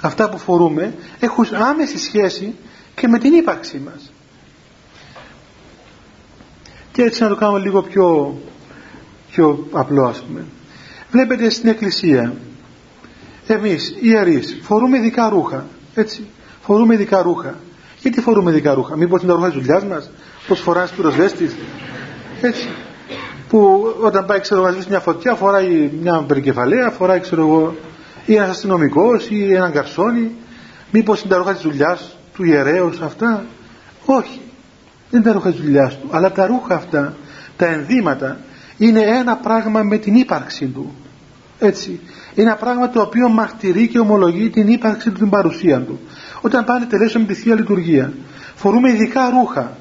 αυτά που φορούμε έχουν άμεση σχέση και με την ύπαρξή μας. Και έτσι να το κάνουμε λίγο πιο, πιο απλό ας πούμε. Βλέπετε στην εκκλησία εμείς οι ιερείς φορούμε ειδικά ρούχα έτσι. Φορούμε ειδικά ρούχα. Γιατί φορούμε ειδικά ρούχα; Μήπως είναι τα ρούχα της δουλειάς μας; Πως φοράς πυροσβέστης; Έτσι. Που όταν πάει ξέρω να μια φωτιά φοράει μια περικεφαλαία φοράει ξέρω εγώ ή ένας αστυνομικός ή έναν καρσόνι. Μήπως είναι τα ρούχα της δουλειάς του ιερέως αυτά. Όχι. Δεν είναι τα ρούχα της δουλειάς του. Αλλά τα ρούχα αυτά τα ενδύματα είναι ένα πράγμα με την ύπαρξη του. Έτσι. Είναι ένα πράγμα το οποίο μαρτυρεί και ομολογεί την ύπαρξη του την παρουσία του. Όταν πάνε τελέσουμε τη Θεία Λειτουργία φορούμε ειδικά ρούχα.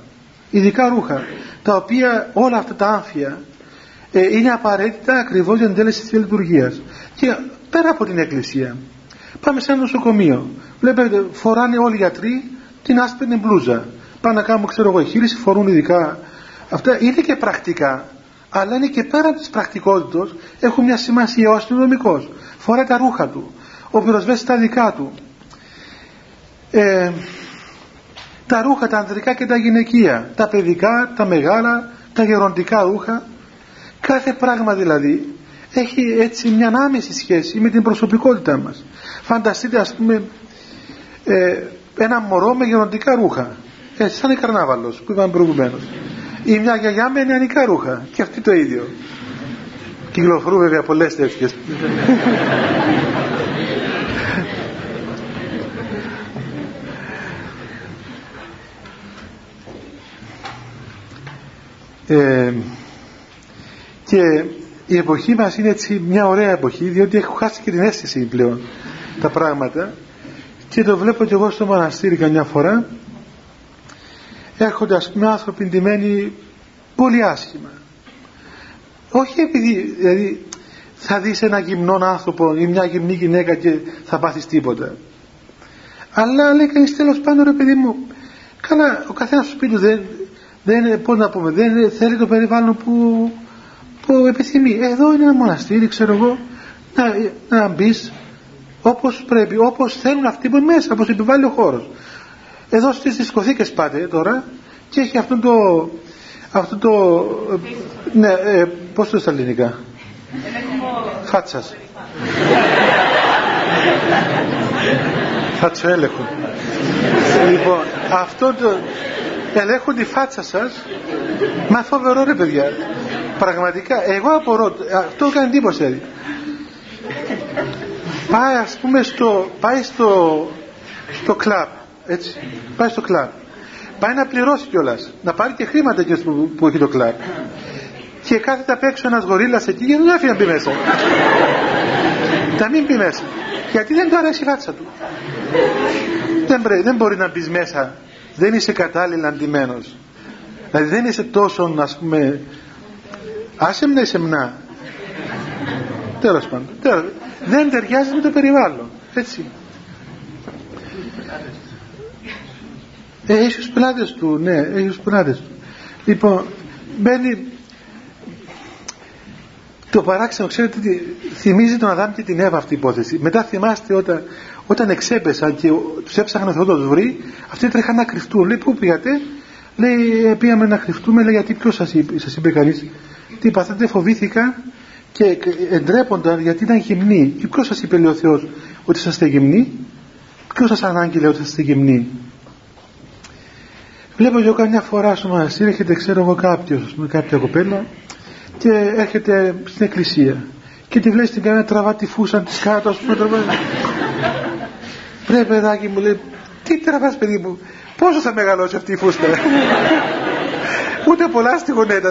Ειδικά ρούχα τα οποία όλα αυτά τα άμφια ε, είναι απαραίτητα ακριβώς για την τέλεση της Λειτουργίας. Και πέρα από την εκκλησία. Πάμε σε ένα νοσοκομείο. Βλέπετε φοράνε όλοι οι γιατροί την άσπρη μπλούζα. Πάνε να κάνουν ξέρω εγώ εγχείρηση φορούν ειδικά. Αυτά είναι και πρακτικά αλλά είναι και πέρα της πρακτικότητας έχουν μια σημασία ο αστυνομικός. φοράει τα ρούχα του. Ο πυροσβέστης τα δικά του. Ε, τα ρούχα τα ανδρικά και τα γυναικεία. Τα παιδικά, τα μεγάλα τα γεροντικά ρούχα. Κάθε πράγμα δηλαδή έχει έτσι μια άμεση σχέση με την προσωπικότητά μας. Φανταστείτε ας πούμε ε, ένα μωρό με γεροντικά ρούχα. Έτσι σαν η καρνάβαλος που είπαμε προηγουμένως. Ή μια γιαγιά με νεανικά ρούχα. Και αυτή το ίδιο. Κυκλοφορούν βέβαια πολλές τέτοιες. Ε, και η εποχή μας είναι έτσι μια ωραία εποχή διότι έχω χάσει και την αίσθηση πλέον τα πράγματα. Και το βλέπω και εγώ στο μοναστήρι καμιά φορά έρχονται ας πούμε άνθρωποι ντυμένοι πολύ άσχημα. Όχι επειδή δηλαδή θα δεις ένα γυμνό άνθρωπο ή μια γυμνή γυναίκα και θα πάθεις τίποτα. Αλλά λέει κανείς τέλος πάντων ρε παιδί μου καλά ο καθένας στο σπίτι δεν, δεν, πώς να πούμε, δεν θέλει το περιβάλλον που που επιθυμεί. Εδώ είναι ένα μοναστήρι, ξέρω εγώ, να, να μπεις όπως πρέπει, όπως θέλουν αυτοί που είναι μέσα, όπως επιβάλλει ο χώρος. Εδώ στις δισκοθήκες πάτε τώρα και έχει αυτό το, αυτό το, ναι, ε, πώς το στα ελληνικά; Φάτσας. θα του έλεγχουν λοιπόν αυτό το ελέγχουν τη φάτσα σας μα φοβερό ρε παιδιά πραγματικά εγώ απορώ αυτό κάνει εντύπωση πάει ας πούμε στο πάει στο στο κλαμπ έτσι πάει στο κλαμπ. Πάει να πληρώσει κιόλας, να πάρει και χρήματα και που, που έχει το κλαμπ. Και κάθεται απ' έξω ένας γορίλας εκεί και δεν άφηνε να μπει μέσα. Να μην μπει μέσα. Γιατί δεν του αρέσει η φάτσα του. Δεν, δεν μπορεί να μπεις μέσα. Δεν είσαι κατάλληλα αντιμένος. Δηλαδή δεν είσαι τόσο ας πούμε άσε με σεμνά. Τέλος πάντων. Δεν ταιριάζει με το περιβάλλον. Έτσι. Ε, έχει τους πελάτες του. Ναι έχει τους πελάτες του. Λοιπόν μπαίνει. Το παράξενο ξέρετε τι θυμίζει τον Αδάμ και την Εύα αυτή η υπόθεση. Μετά θυμάστε όταν, όταν εξέπεσαν και τους έψαχναν αυτό το βρει αυτοί τρέχαν να κρυφτούν. Λέει πού πήγατε; Λέει «Ε, πήγαμε να κρυφτούμε λέει γιατί ποιος σας είπε, σας είπε κανείς; Τι παθάτε φοβήθηκα και εντρέπονταν γιατί ήταν γυμνοί και ποιος σας είπε λέει ο Θεός ότι είσαστε γυμνοί ποιος σας ανάγγειλε ότι είσαστε γυμνοί βλέπω εγώ καμιά φορά στο μοναστήρι έρχεται ξέρω εγώ κάποιος με κάποια κοπέλα και έρχεται στην εκκλησία και τη βλέπει στην κανένα τραβά της φούσα της κάτω ας πούμε τραβά πρέπει παιδάκι μου λέει τι τραβάς παιδί μου πόσο θα μεγαλώσει αυτή η φούστα ούτε πολλά στη γονέτα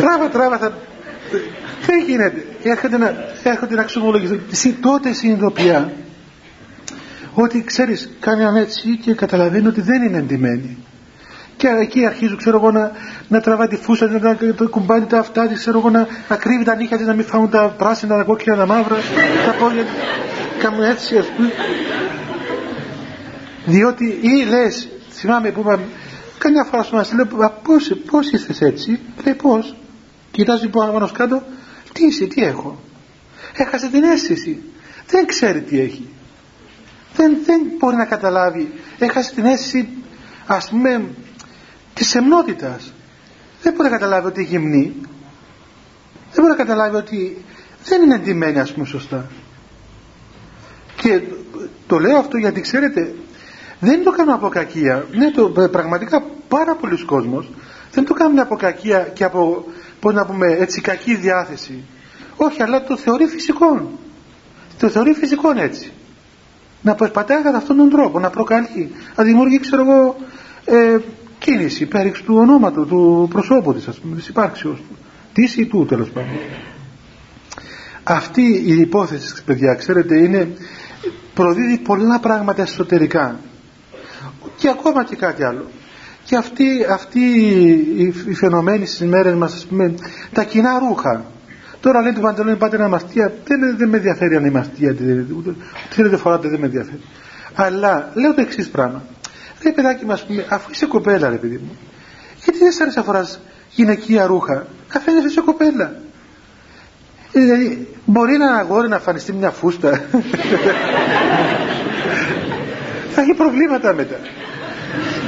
τράβα τράβα θα δεν γίνεται. Έρχεται να, έρχεται να ξομολογηθεί τότε συνειδητοποιά ότι ξέρεις κάνει έναν έτσι και καταλαβαίνει ότι δεν είναι εντυμένη και εκεί αρχίζω ξέρω εγώ να, να τραβάει τη φούσα να, να το κουμπάνει τα αυτά της ξέρω εγώ να, να κρύβει τα νύχια της να μην φάουν τα πράσινα, τα κόκκινα, τα μαύρα τα πόδια κάνουν έτσι ας πούμε διότι ή λες θυμάμαι που είπαμε καμιά φορά σου μας λέω πώς, πώς είστε έτσι λέει πώς κοιτάζει πάνω κάτω τι είσαι, τι έχω έχασε την αίσθηση. Δεν ξέρει τι έχει. Δεν, δεν μπορεί να καταλάβει. Έχασε την αίσθηση ας πούμε της σεμνότητας δεν μπορεί να καταλάβει ότι είναι γυμνή δεν μπορεί να καταλάβει ότι δεν είναι εντυμένη ας πούμε σωστά. Και το λέω αυτό γιατί ξέρετε δεν το κάνω από κακία. Ναι το, πραγματικά πάρα πολλοί κόσμος δεν το κάνουν από κακία και από πώς να πούμε έτσι κακή διάθεση. Όχι αλλά το θεωρεί φυσικό. Το θεωρεί φυσικό έτσι. Να προσπατάει κατά αυτόν τον τρόπο να προκαλεί να δημιουργεί ξέρω εγώ ε, κίνηση πέριξ του ονόματος του προσώπου της ας πούμε της υπάρξεως του της ή του τέλος πάντων. Αυτή η υπόθεση παιδιά ξέρετε είναι προδίδει πολλά πράγματα εσωτερικά και ακόμα και κάτι άλλο και αυτή, αυτή η φαινομένη στις μέρες μας ας πούμε, τα κοινά ρούχα τώρα λέει του παντελόνι πάτε ένα μαστία δεν, δεν με ενδιαφέρει αν είναι μαστία ούτε θέλετε φοράτε δεν με ενδιαφέρει αλλά λέω το εξής πράγμα Ρε παιδάκι μας πούμε, αφού είσαι κοπέλα ρε παιδί μου, γιατί δεν σ' άρεσε να φοράς γυναικεία ρούχα, αφήνεσαι είσαι κοπέλα. Ε, δηλαδή, μπορεί ένα αγόρι να φανιστεί μια φούστα. Θα έχει προβλήματα μετά.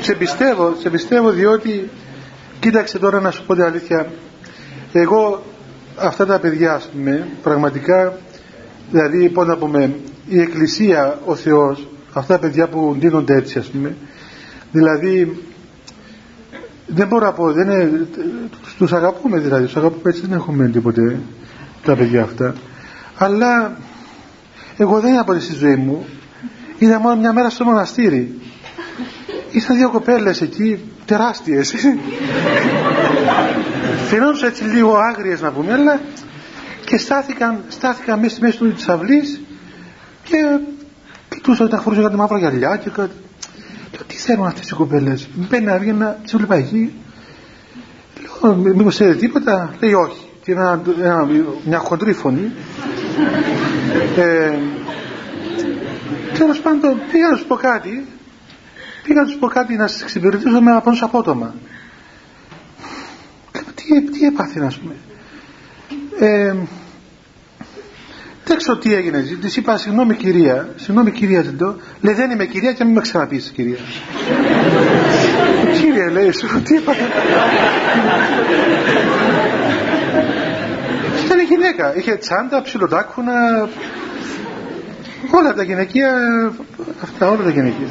σε πιστεύω, σε πιστεύω διότι κοίταξε τώρα να σου πω την αλήθεια εγώ αυτά τα παιδιά ας πούμε πραγματικά δηλαδή πώς να πούμε η Εκκλησία ο Θεός αυτά τα παιδιά που ντύνονται έτσι ας πούμε δηλαδή δεν μπορώ να πω, δεν είναι, τους αγαπούμε δηλαδή, τους αγαπούμε έτσι, δεν έχουμε τίποτε τα παιδιά αυτά. Αλλά εγώ δεν από στη ζωή μου, είδα μόνο μια μέρα στο μοναστήρι. Ήσαν δύο κοπέλες εκεί, τεράστιες. Φαινόντουσαν έτσι λίγο άγριες να πούμε, αλλά και στάθηκαν, στάθηκαν μέσα στη μέση του της αυλής και κοιτούσαν τα φορούσαν κάτι μαύρα γυαλιά και κάτι τι θέλουν αυτές οι κοπέλες; Μπαίνει να βγει να τις βλέπα εκεί. Λέω, μήπως ξέρετε τίποτα; Λέει όχι. Και ένα, ένα, μια χοντρή φωνή. Ε, Τέλος πάντων πήγα να σου πω κάτι, πήγα να σου πω κάτι να σας εξυπηρετήσω με ένα απότομα. Τι, τι έπαθε να πούμε. Ε, δεν ξέρω τι έγινε. Της είπα συγγνώμη κυρία, συγγνώμη κυρία ζητώ. Λέει δεν είμαι κυρία και μην με ξαναπείς κυρία. Κύριε λέει σου, τι είπα. Ήταν γυναίκα, είχε τσάντα, ψιλοτάκουνα, όλα τα γυναικεία, αυτά όλα τα γυναικεία.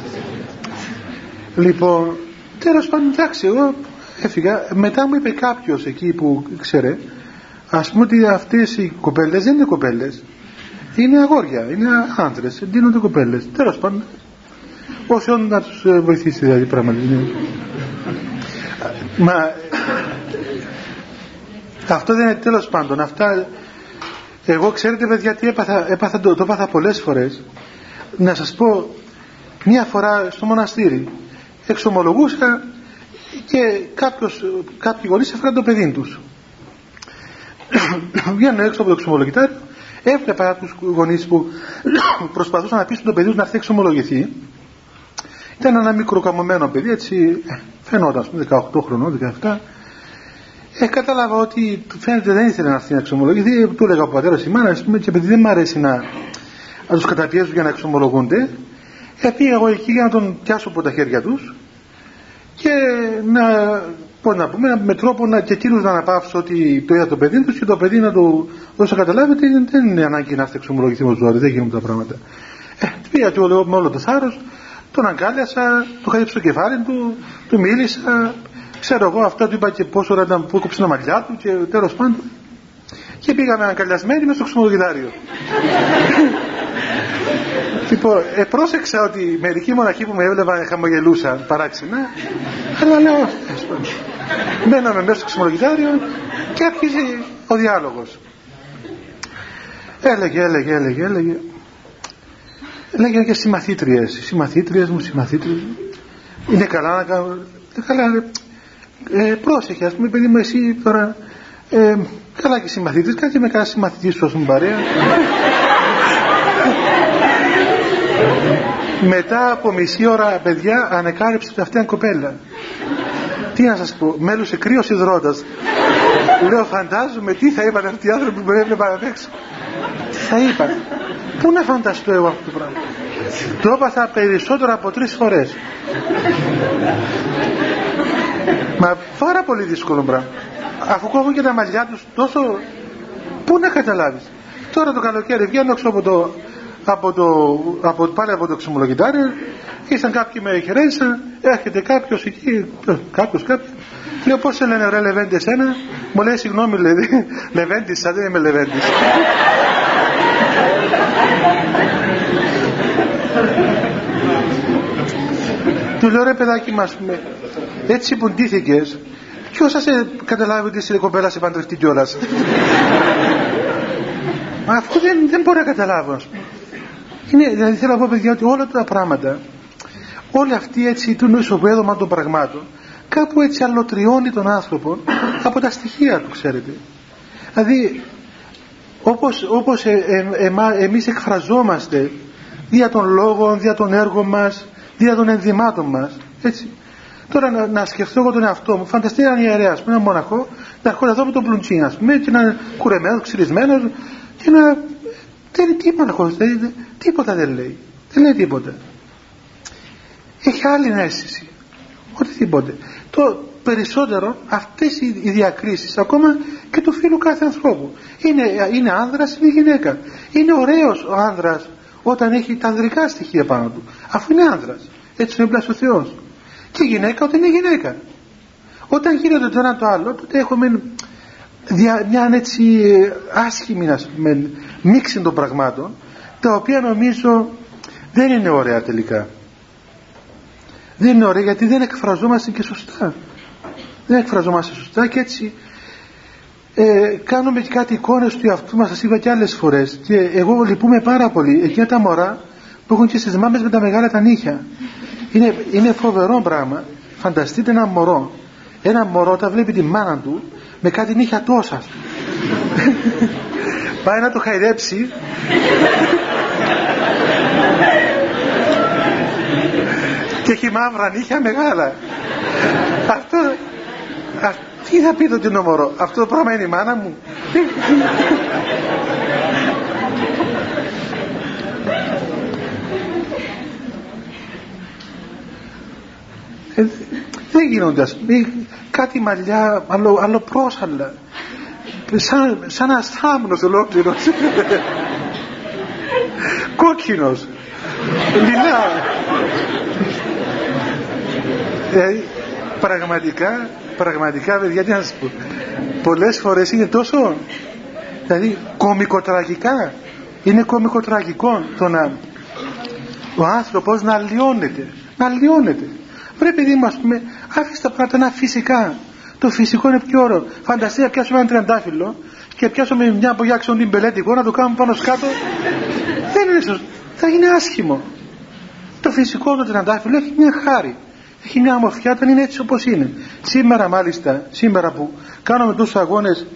Λοιπόν, τέλος πάντων, εντάξει, εγώ έφυγα. Μετά μου είπε κάποιος εκεί που ξέρε, ας πούμε ότι αυτές οι κοπέλες δεν είναι κοπέλες. Είναι αγόρια, είναι άντρε, δίνονται κοπέλες. Τέλος πάντων, όσο να τους ε, βοηθήσει δηλαδή πραγματικά. Μα αυτό δεν είναι τέλος πάντων. Αυτά, εγώ ξέρετε παιδιά τι έπαθα, έπαθα το, το έπαθα πολλές φορές. Να σας πω, μία φορά στο μοναστήρι εξομολογούσα και κάποιος, κάποιοι γονείς έφεραν το παιδί τους. Βγαίνω έξω από το εξομολογητάριο, έβλεπα τους γονείς που προσπαθούσαν να πείσουν το παιδί τους να έρθει εξομολογηθεί. Ήταν ένα μικρό καμωμένο παιδί, έτσι φαινόταν, 18 χρονών, 17 ε, κατάλαβα ότι φαίνεται δεν ήθελε να έρθει να εξομολογηθεί. Του έλεγα ο πατέρας η μάνα, και επειδή δεν μου αρέσει να, να τους καταπιέζουν για να εξομολογούνται, ε, πήγα εγώ εκεί για να τον πιάσω από τα χέρια τους και να, πώς να πούμε, με τρόπο να, και εκείνου να αναπαύσω ότι το είδα το παιδί τους και το παιδί να του δώσω καταλάβει ότι δεν είναι ανάγκη να έρθει εξομολογηθείς με ζωή, δεν γίνονται τα πράγματα. Ε, πήγα και εγώ με όλο το θάρρος, τον αγκάλιασα, του χάριψα το κεφάλι του, του μίλησα, ξέρω εγώ αυτά του είπα και πόσο ώρα ήταν που έκοψε τα μαλλιά του και τέλος πάντων και πήγαμε αγκαλιασμένοι μέσα στο ξυμολογητάριο λοιπόν ε, πρόσεξα ότι μερικοί μοναχοί που με έβλεπαν χαμογελούσαν παράξενα. Αλλά λέω μέναμε μέσα στο ξυμολογητάριο και άρχισε ο διάλογος. Έλεγε έλεγε έλεγε έλεγε. Έλεγε και συμμαθήτριες. Συμμαθήτριες μου συμμαθήτριες μου είναι καλά να κάνω ε, καλά ε, πρόσεχε ας πούμε παιδί μου εσύ τώρα ε, καλά και συμμαθητής κάτι με καλά συμμαθητής σου πούμε παρέα. Μετά από μισή ώρα παιδιά ανεκάλυψε αυτή την κοπέλα. Τι να σας πω μέλουσε κρύος υδρότας λέω φαντάζομαι τι θα είπαν αυτοί οι άνθρωποι που με έβλεπαν απ' έξω τι θα είπαν. Πού να φανταστώ εγώ αυτό το πράγμα. Το έπαθα περισσότερο από τρεις φορές Μα πάρα πολύ δύσκολο πράγμα. Αφού κόβω και τα μαλλιά τους τόσο. Πού να καταλάβεις. Τώρα το καλοκαίρι βγαίνω έξω από το. Από το, από, πάλι από το ξυμολογητάριο ήσαν κάποιοι με χαιρέτησαν έρχεται κάποιος εκεί κάποιος κάποιος λέω πως σε λένε ρε Λεβέντη εσένα μου λέει συγγνώμη λέει Λεβέντης σαν δεν είμαι Λεβέντης του λέω ρε παιδάκι μας έτσι που ντύθηκες ποιος θα σε καταλάβει ότι είσαι η κοπέλα σε παντρευτεί κιόλας; Μα αυτό δεν, δεν μπορώ να καταλάβω. Είναι, δηλαδή θέλω να πω παιδιά ότι όλα τα πράγματα όλη αυτή έτσι του νοσοβέδωμα των πραγμάτων κάπου έτσι αλωτριώνει τον άνθρωπο από τα στοιχεία του ξέρετε. Δηλαδή όπως, όπως ε, ε, ε, εμείς εκφραζόμαστε δια των λόγων, δια των έργων μας δια των ενδυμάτων μας έτσι Τώρα να, να σκεφτώ εγώ τον εαυτό μου, φανταστείτε έναν ιερέας, που ένα μοναχό, να έρχονται εδώ με τον πλουντσί, ας πούμε, και να είναι κουρεμένος, ξυρισμένος, και να. Δεν τι μοναχό, τίποτα δεν λέει. Δεν λέει τίποτα. Έχει άλλη αίσθηση. Οτιδήποτε. Το περισσότερο αυτές οι διακρίσεις, ακόμα και του φίλου κάθε ανθρώπου. Είναι, είναι άνδρας, είναι γυναίκα. Είναι ωραίος ο άνδρας όταν έχει τα ανδρικά στοιχεία πάνω του. Αφού είναι άνδρας. Έτσι είναι ο Θεός και γυναίκα όταν είναι γυναίκα. Όταν γίνεται το ένα το άλλο, τότε έχουμε μια έτσι άσχημη να πούμε, μίξη των πραγμάτων, τα οποία νομίζω δεν είναι ωραία τελικά. Δεν είναι ωραία γιατί δεν εκφραζόμαστε και σωστά. Δεν εκφραζόμαστε σωστά και έτσι ε, κάνουμε και κάτι εικόνες του εαυτού μας, σας είπα και άλλες φορές. Και εγώ λυπούμαι πάρα πολύ. Εκείνα τα μωρά που έχουν και στις μάμες με τα μεγάλα τα νύχια. Είναι, είναι φοβερό πράγμα. Φανταστείτε ένα μωρό. Ένα μωρό όταν βλέπει τη μάνα του με κάτι νύχια τόσα. Πάει να το χαϊδέψει. και έχει μαύρα νύχια μεγάλα αυτό τι θα πει το τι μωρό αυτό το πράγμα είναι η μάνα μου. Ε, δεν γίνονται κάτι μαλλιά άλλο, άλλο πρόσαλα σαν, σαν ένας θάμνος ολόκληρος. Κόκκινος. Λιλά. Δηλαδή πραγματικά πραγματικά παιδιά τι να σας πω. Πολλές φορές είναι τόσο δηλαδή κομικοτραγικά. Είναι κομικοτραγικό το να ο άνθρωπος να λιώνεται να λιώνεται. Πρέπει να μας πούμε άφησε τα πράγματα να φυσικά. Το φυσικό είναι πιο ωραίο. Φανταστείτε να πιάσουμε ένα τριαντάφυλλο και πιάσουμε μια απογιάξεων την πελέτικο να το κάνουμε πάνω σκάτω δεν είναι σωστό. Θα γίνει άσχημο. Το φυσικό το τριαντάφυλλο έχει μια χάρη έχει μια ομορφιά όταν είναι έτσι όπως είναι. Σήμερα μάλιστα σήμερα που κάνουμε τόσους αγώνες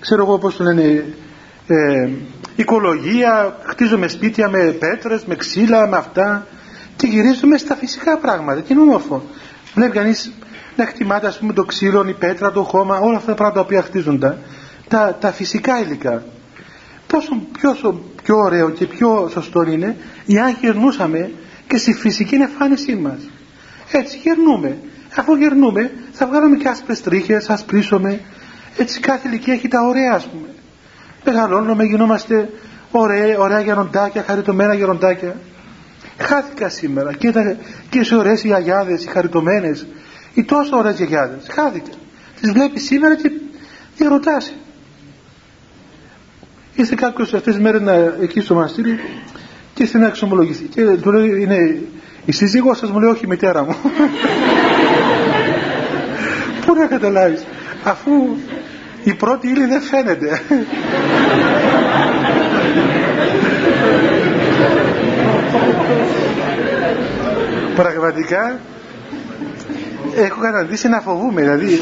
ξέρω εγώ πώς το λένε ε, οικολογία χτίζουμε σπίτια με πέτρες με ξύλα με αυτά και γυρίζουμε στα φυσικά πράγματα και είναι όμορφο. Βλέπει κανείς να εκτιμάται ας πούμε το ξύλο, η πέτρα, το χώμα όλα αυτά τα πράγματα που χτίζονται. Τα, τα φυσικά υλικά. Πόσο πιο, πιο ωραίο και πιο σωστό είναι αν γερνούσαμε και στη φυσική εμφάνισή μας έτσι γερνούμε. Αφού γερνούμε θα βγάλουμε και άσπρες τρίχες, θα σπρίσουμε. Έτσι κάθε ηλικία έχει τα ωραία ας πούμε. Μεγαλώνουμε, γινόμαστε ωραία, ωραία γεροντάκια, χαριτωμένα γεροντάκια. Χάθηκα σήμερα και, τα, και σε ωραίες οι αγιάδες, οι χαριτωμένες, οι τόσο ωραίες γιαγιάδες. Χάθηκα. Τις βλέπεις σήμερα και διαρωτάσαι. Είστε κάποιος αυτές τις μέρες εκεί στο μαστήρι και στην να εξομολογηθεί. Και του λέει είναι η σύζυγός σας μου λέει όχι η μητέρα μου. Πού να καταλάβεις αφού η πρώτη ύλη δεν φαίνεται. Πραγματικά έχω καταντήσει να φοβούμαι δηλαδή.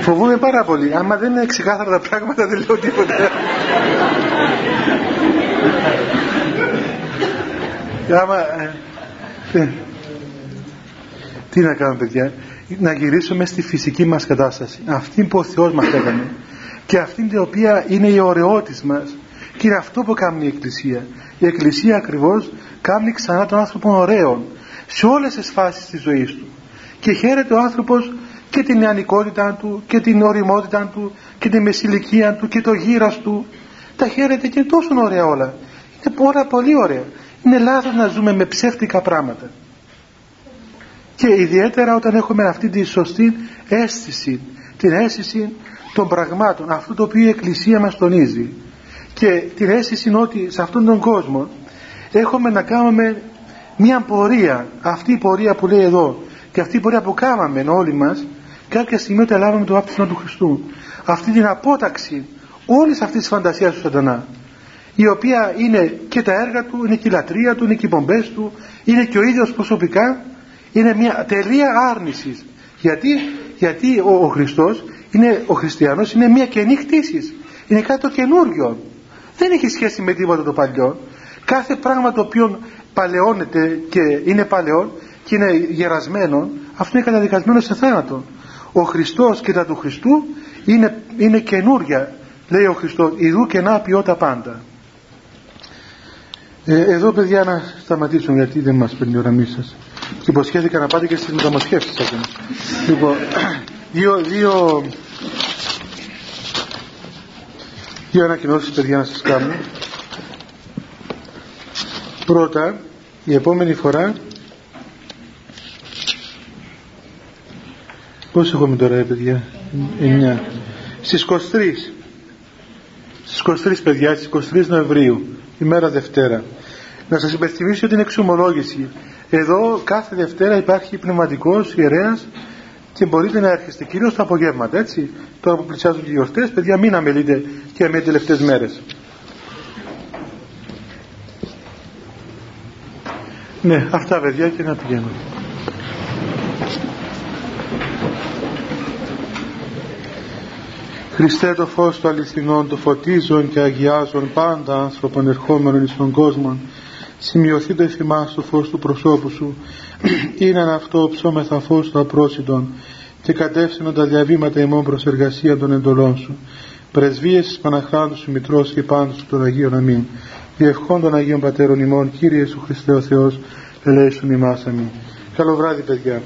Φοβούμαι πάρα πολύ. Άμα δεν είναι ξεκάθαρα τα πράγματα δεν λέω τίποτα. Άμα, ε, τι να κάνουμε παιδιά; Να γυρίσουμε στη φυσική μας κατάσταση. Αυτή που ο Θεός μας έκανε και αυτή την οποία είναι η ωραιότης μας και είναι αυτό που κάνει η Εκκλησία. Η Εκκλησία ακριβώς κάνει ξανά τον άνθρωπο ωραίο σε όλες τις φάσεις της ζωής του. Και χαίρεται ο άνθρωπος και την νεανικότητα του και την οριμότητα του και την μεσηλικία του και το γύρας του. Τα χαίρεται και τόσο ωραία όλα. Είναι όλα πολύ ωραία. Είναι λάθος να ζούμε με ψεύτικα πράγματα. Και ιδιαίτερα όταν έχουμε αυτή τη σωστή αίσθηση την αίσθηση των πραγμάτων αυτό το οποίο η Εκκλησία μας τονίζει. Και την αίσθηση ότι σε αυτόν τον κόσμο έχουμε να κάνουμε μια πορεία αυτή η πορεία που λέει εδώ και αυτή η πορεία που κάναμε όλοι μας κάποια στιγμή όταν λάβαμε το βάπτισμα του Χριστού αυτή την απόταξη όλης αυτής της φαντασίας του σατανά η οποία είναι και τα έργα του, είναι και η λατρεία του, είναι και οι πομπές του, είναι και ο ίδιος προσωπικά, είναι μια τελεία άρνησης. Γιατί, γιατί ο, ο Χριστός, είναι, ο χριστιανός είναι μια καινή κτήση. Είναι κάτι το καινούριο. Δεν έχει σχέση με τίποτα το παλιό. Κάθε πράγμα το οποίο παλαιώνεται και είναι παλαιό και είναι γερασμένο, αυτό είναι καταδικασμένο σε θάνατο. Ο Χριστός και τα του Χριστού είναι, είναι καινούρια, λέει ο Χριστός, ιδού και να ποιότα πάντα. Ε, εδώ παιδιά να σταματήσουμε γιατί δεν μας παίρνει η ώρα σας και υποσχέθηκα να πάτε και στις μεταμοσχεύσεις σας λοιπόν δύο, δύο δύο ανακοινώσεις παιδιά να σας κάνω πρώτα η επόμενη φορά πώς έχουμε τώρα παιδιά; 9 στις 23 στις 23 παιδιά στις 23 Νοεμβρίου ημέρα Δευτέρα. Να σας υπενθυμίσω την εξομολόγηση. Εδώ κάθε Δευτέρα υπάρχει πνευματικός ιερέας και μπορείτε να έρχεστε κυρίως τα απογεύματα, έτσι. Τώρα που πλησιάζουν οι γιορτές, παιδιά μην αμελείτε και με τελευταίες μέρες. Ναι, αυτά παιδιά και να πηγαίνω. Χριστέ το φως του αληθινών, το φωτίζον και αγιάζον πάντα άνθρωπον ερχόμενων εις τον κόσμο, σημειωθεί το εφημάς το φως του προσώπου σου. Είναι αυτό ψώμεθα φως του απρόσιτον και κατεύθυνον τα διαβήματα ημών προς εργασία των εντολών σου. Πρεσβείες της Παναχράντου σου Μητρός και πάντως των Αγίων Αμήν διευχών των Αγίων Πατέρων ημών Κύριε Σου Χριστέ ο Θεός ελέησον ημάς αμήν. Καλό βράδυ παιδιά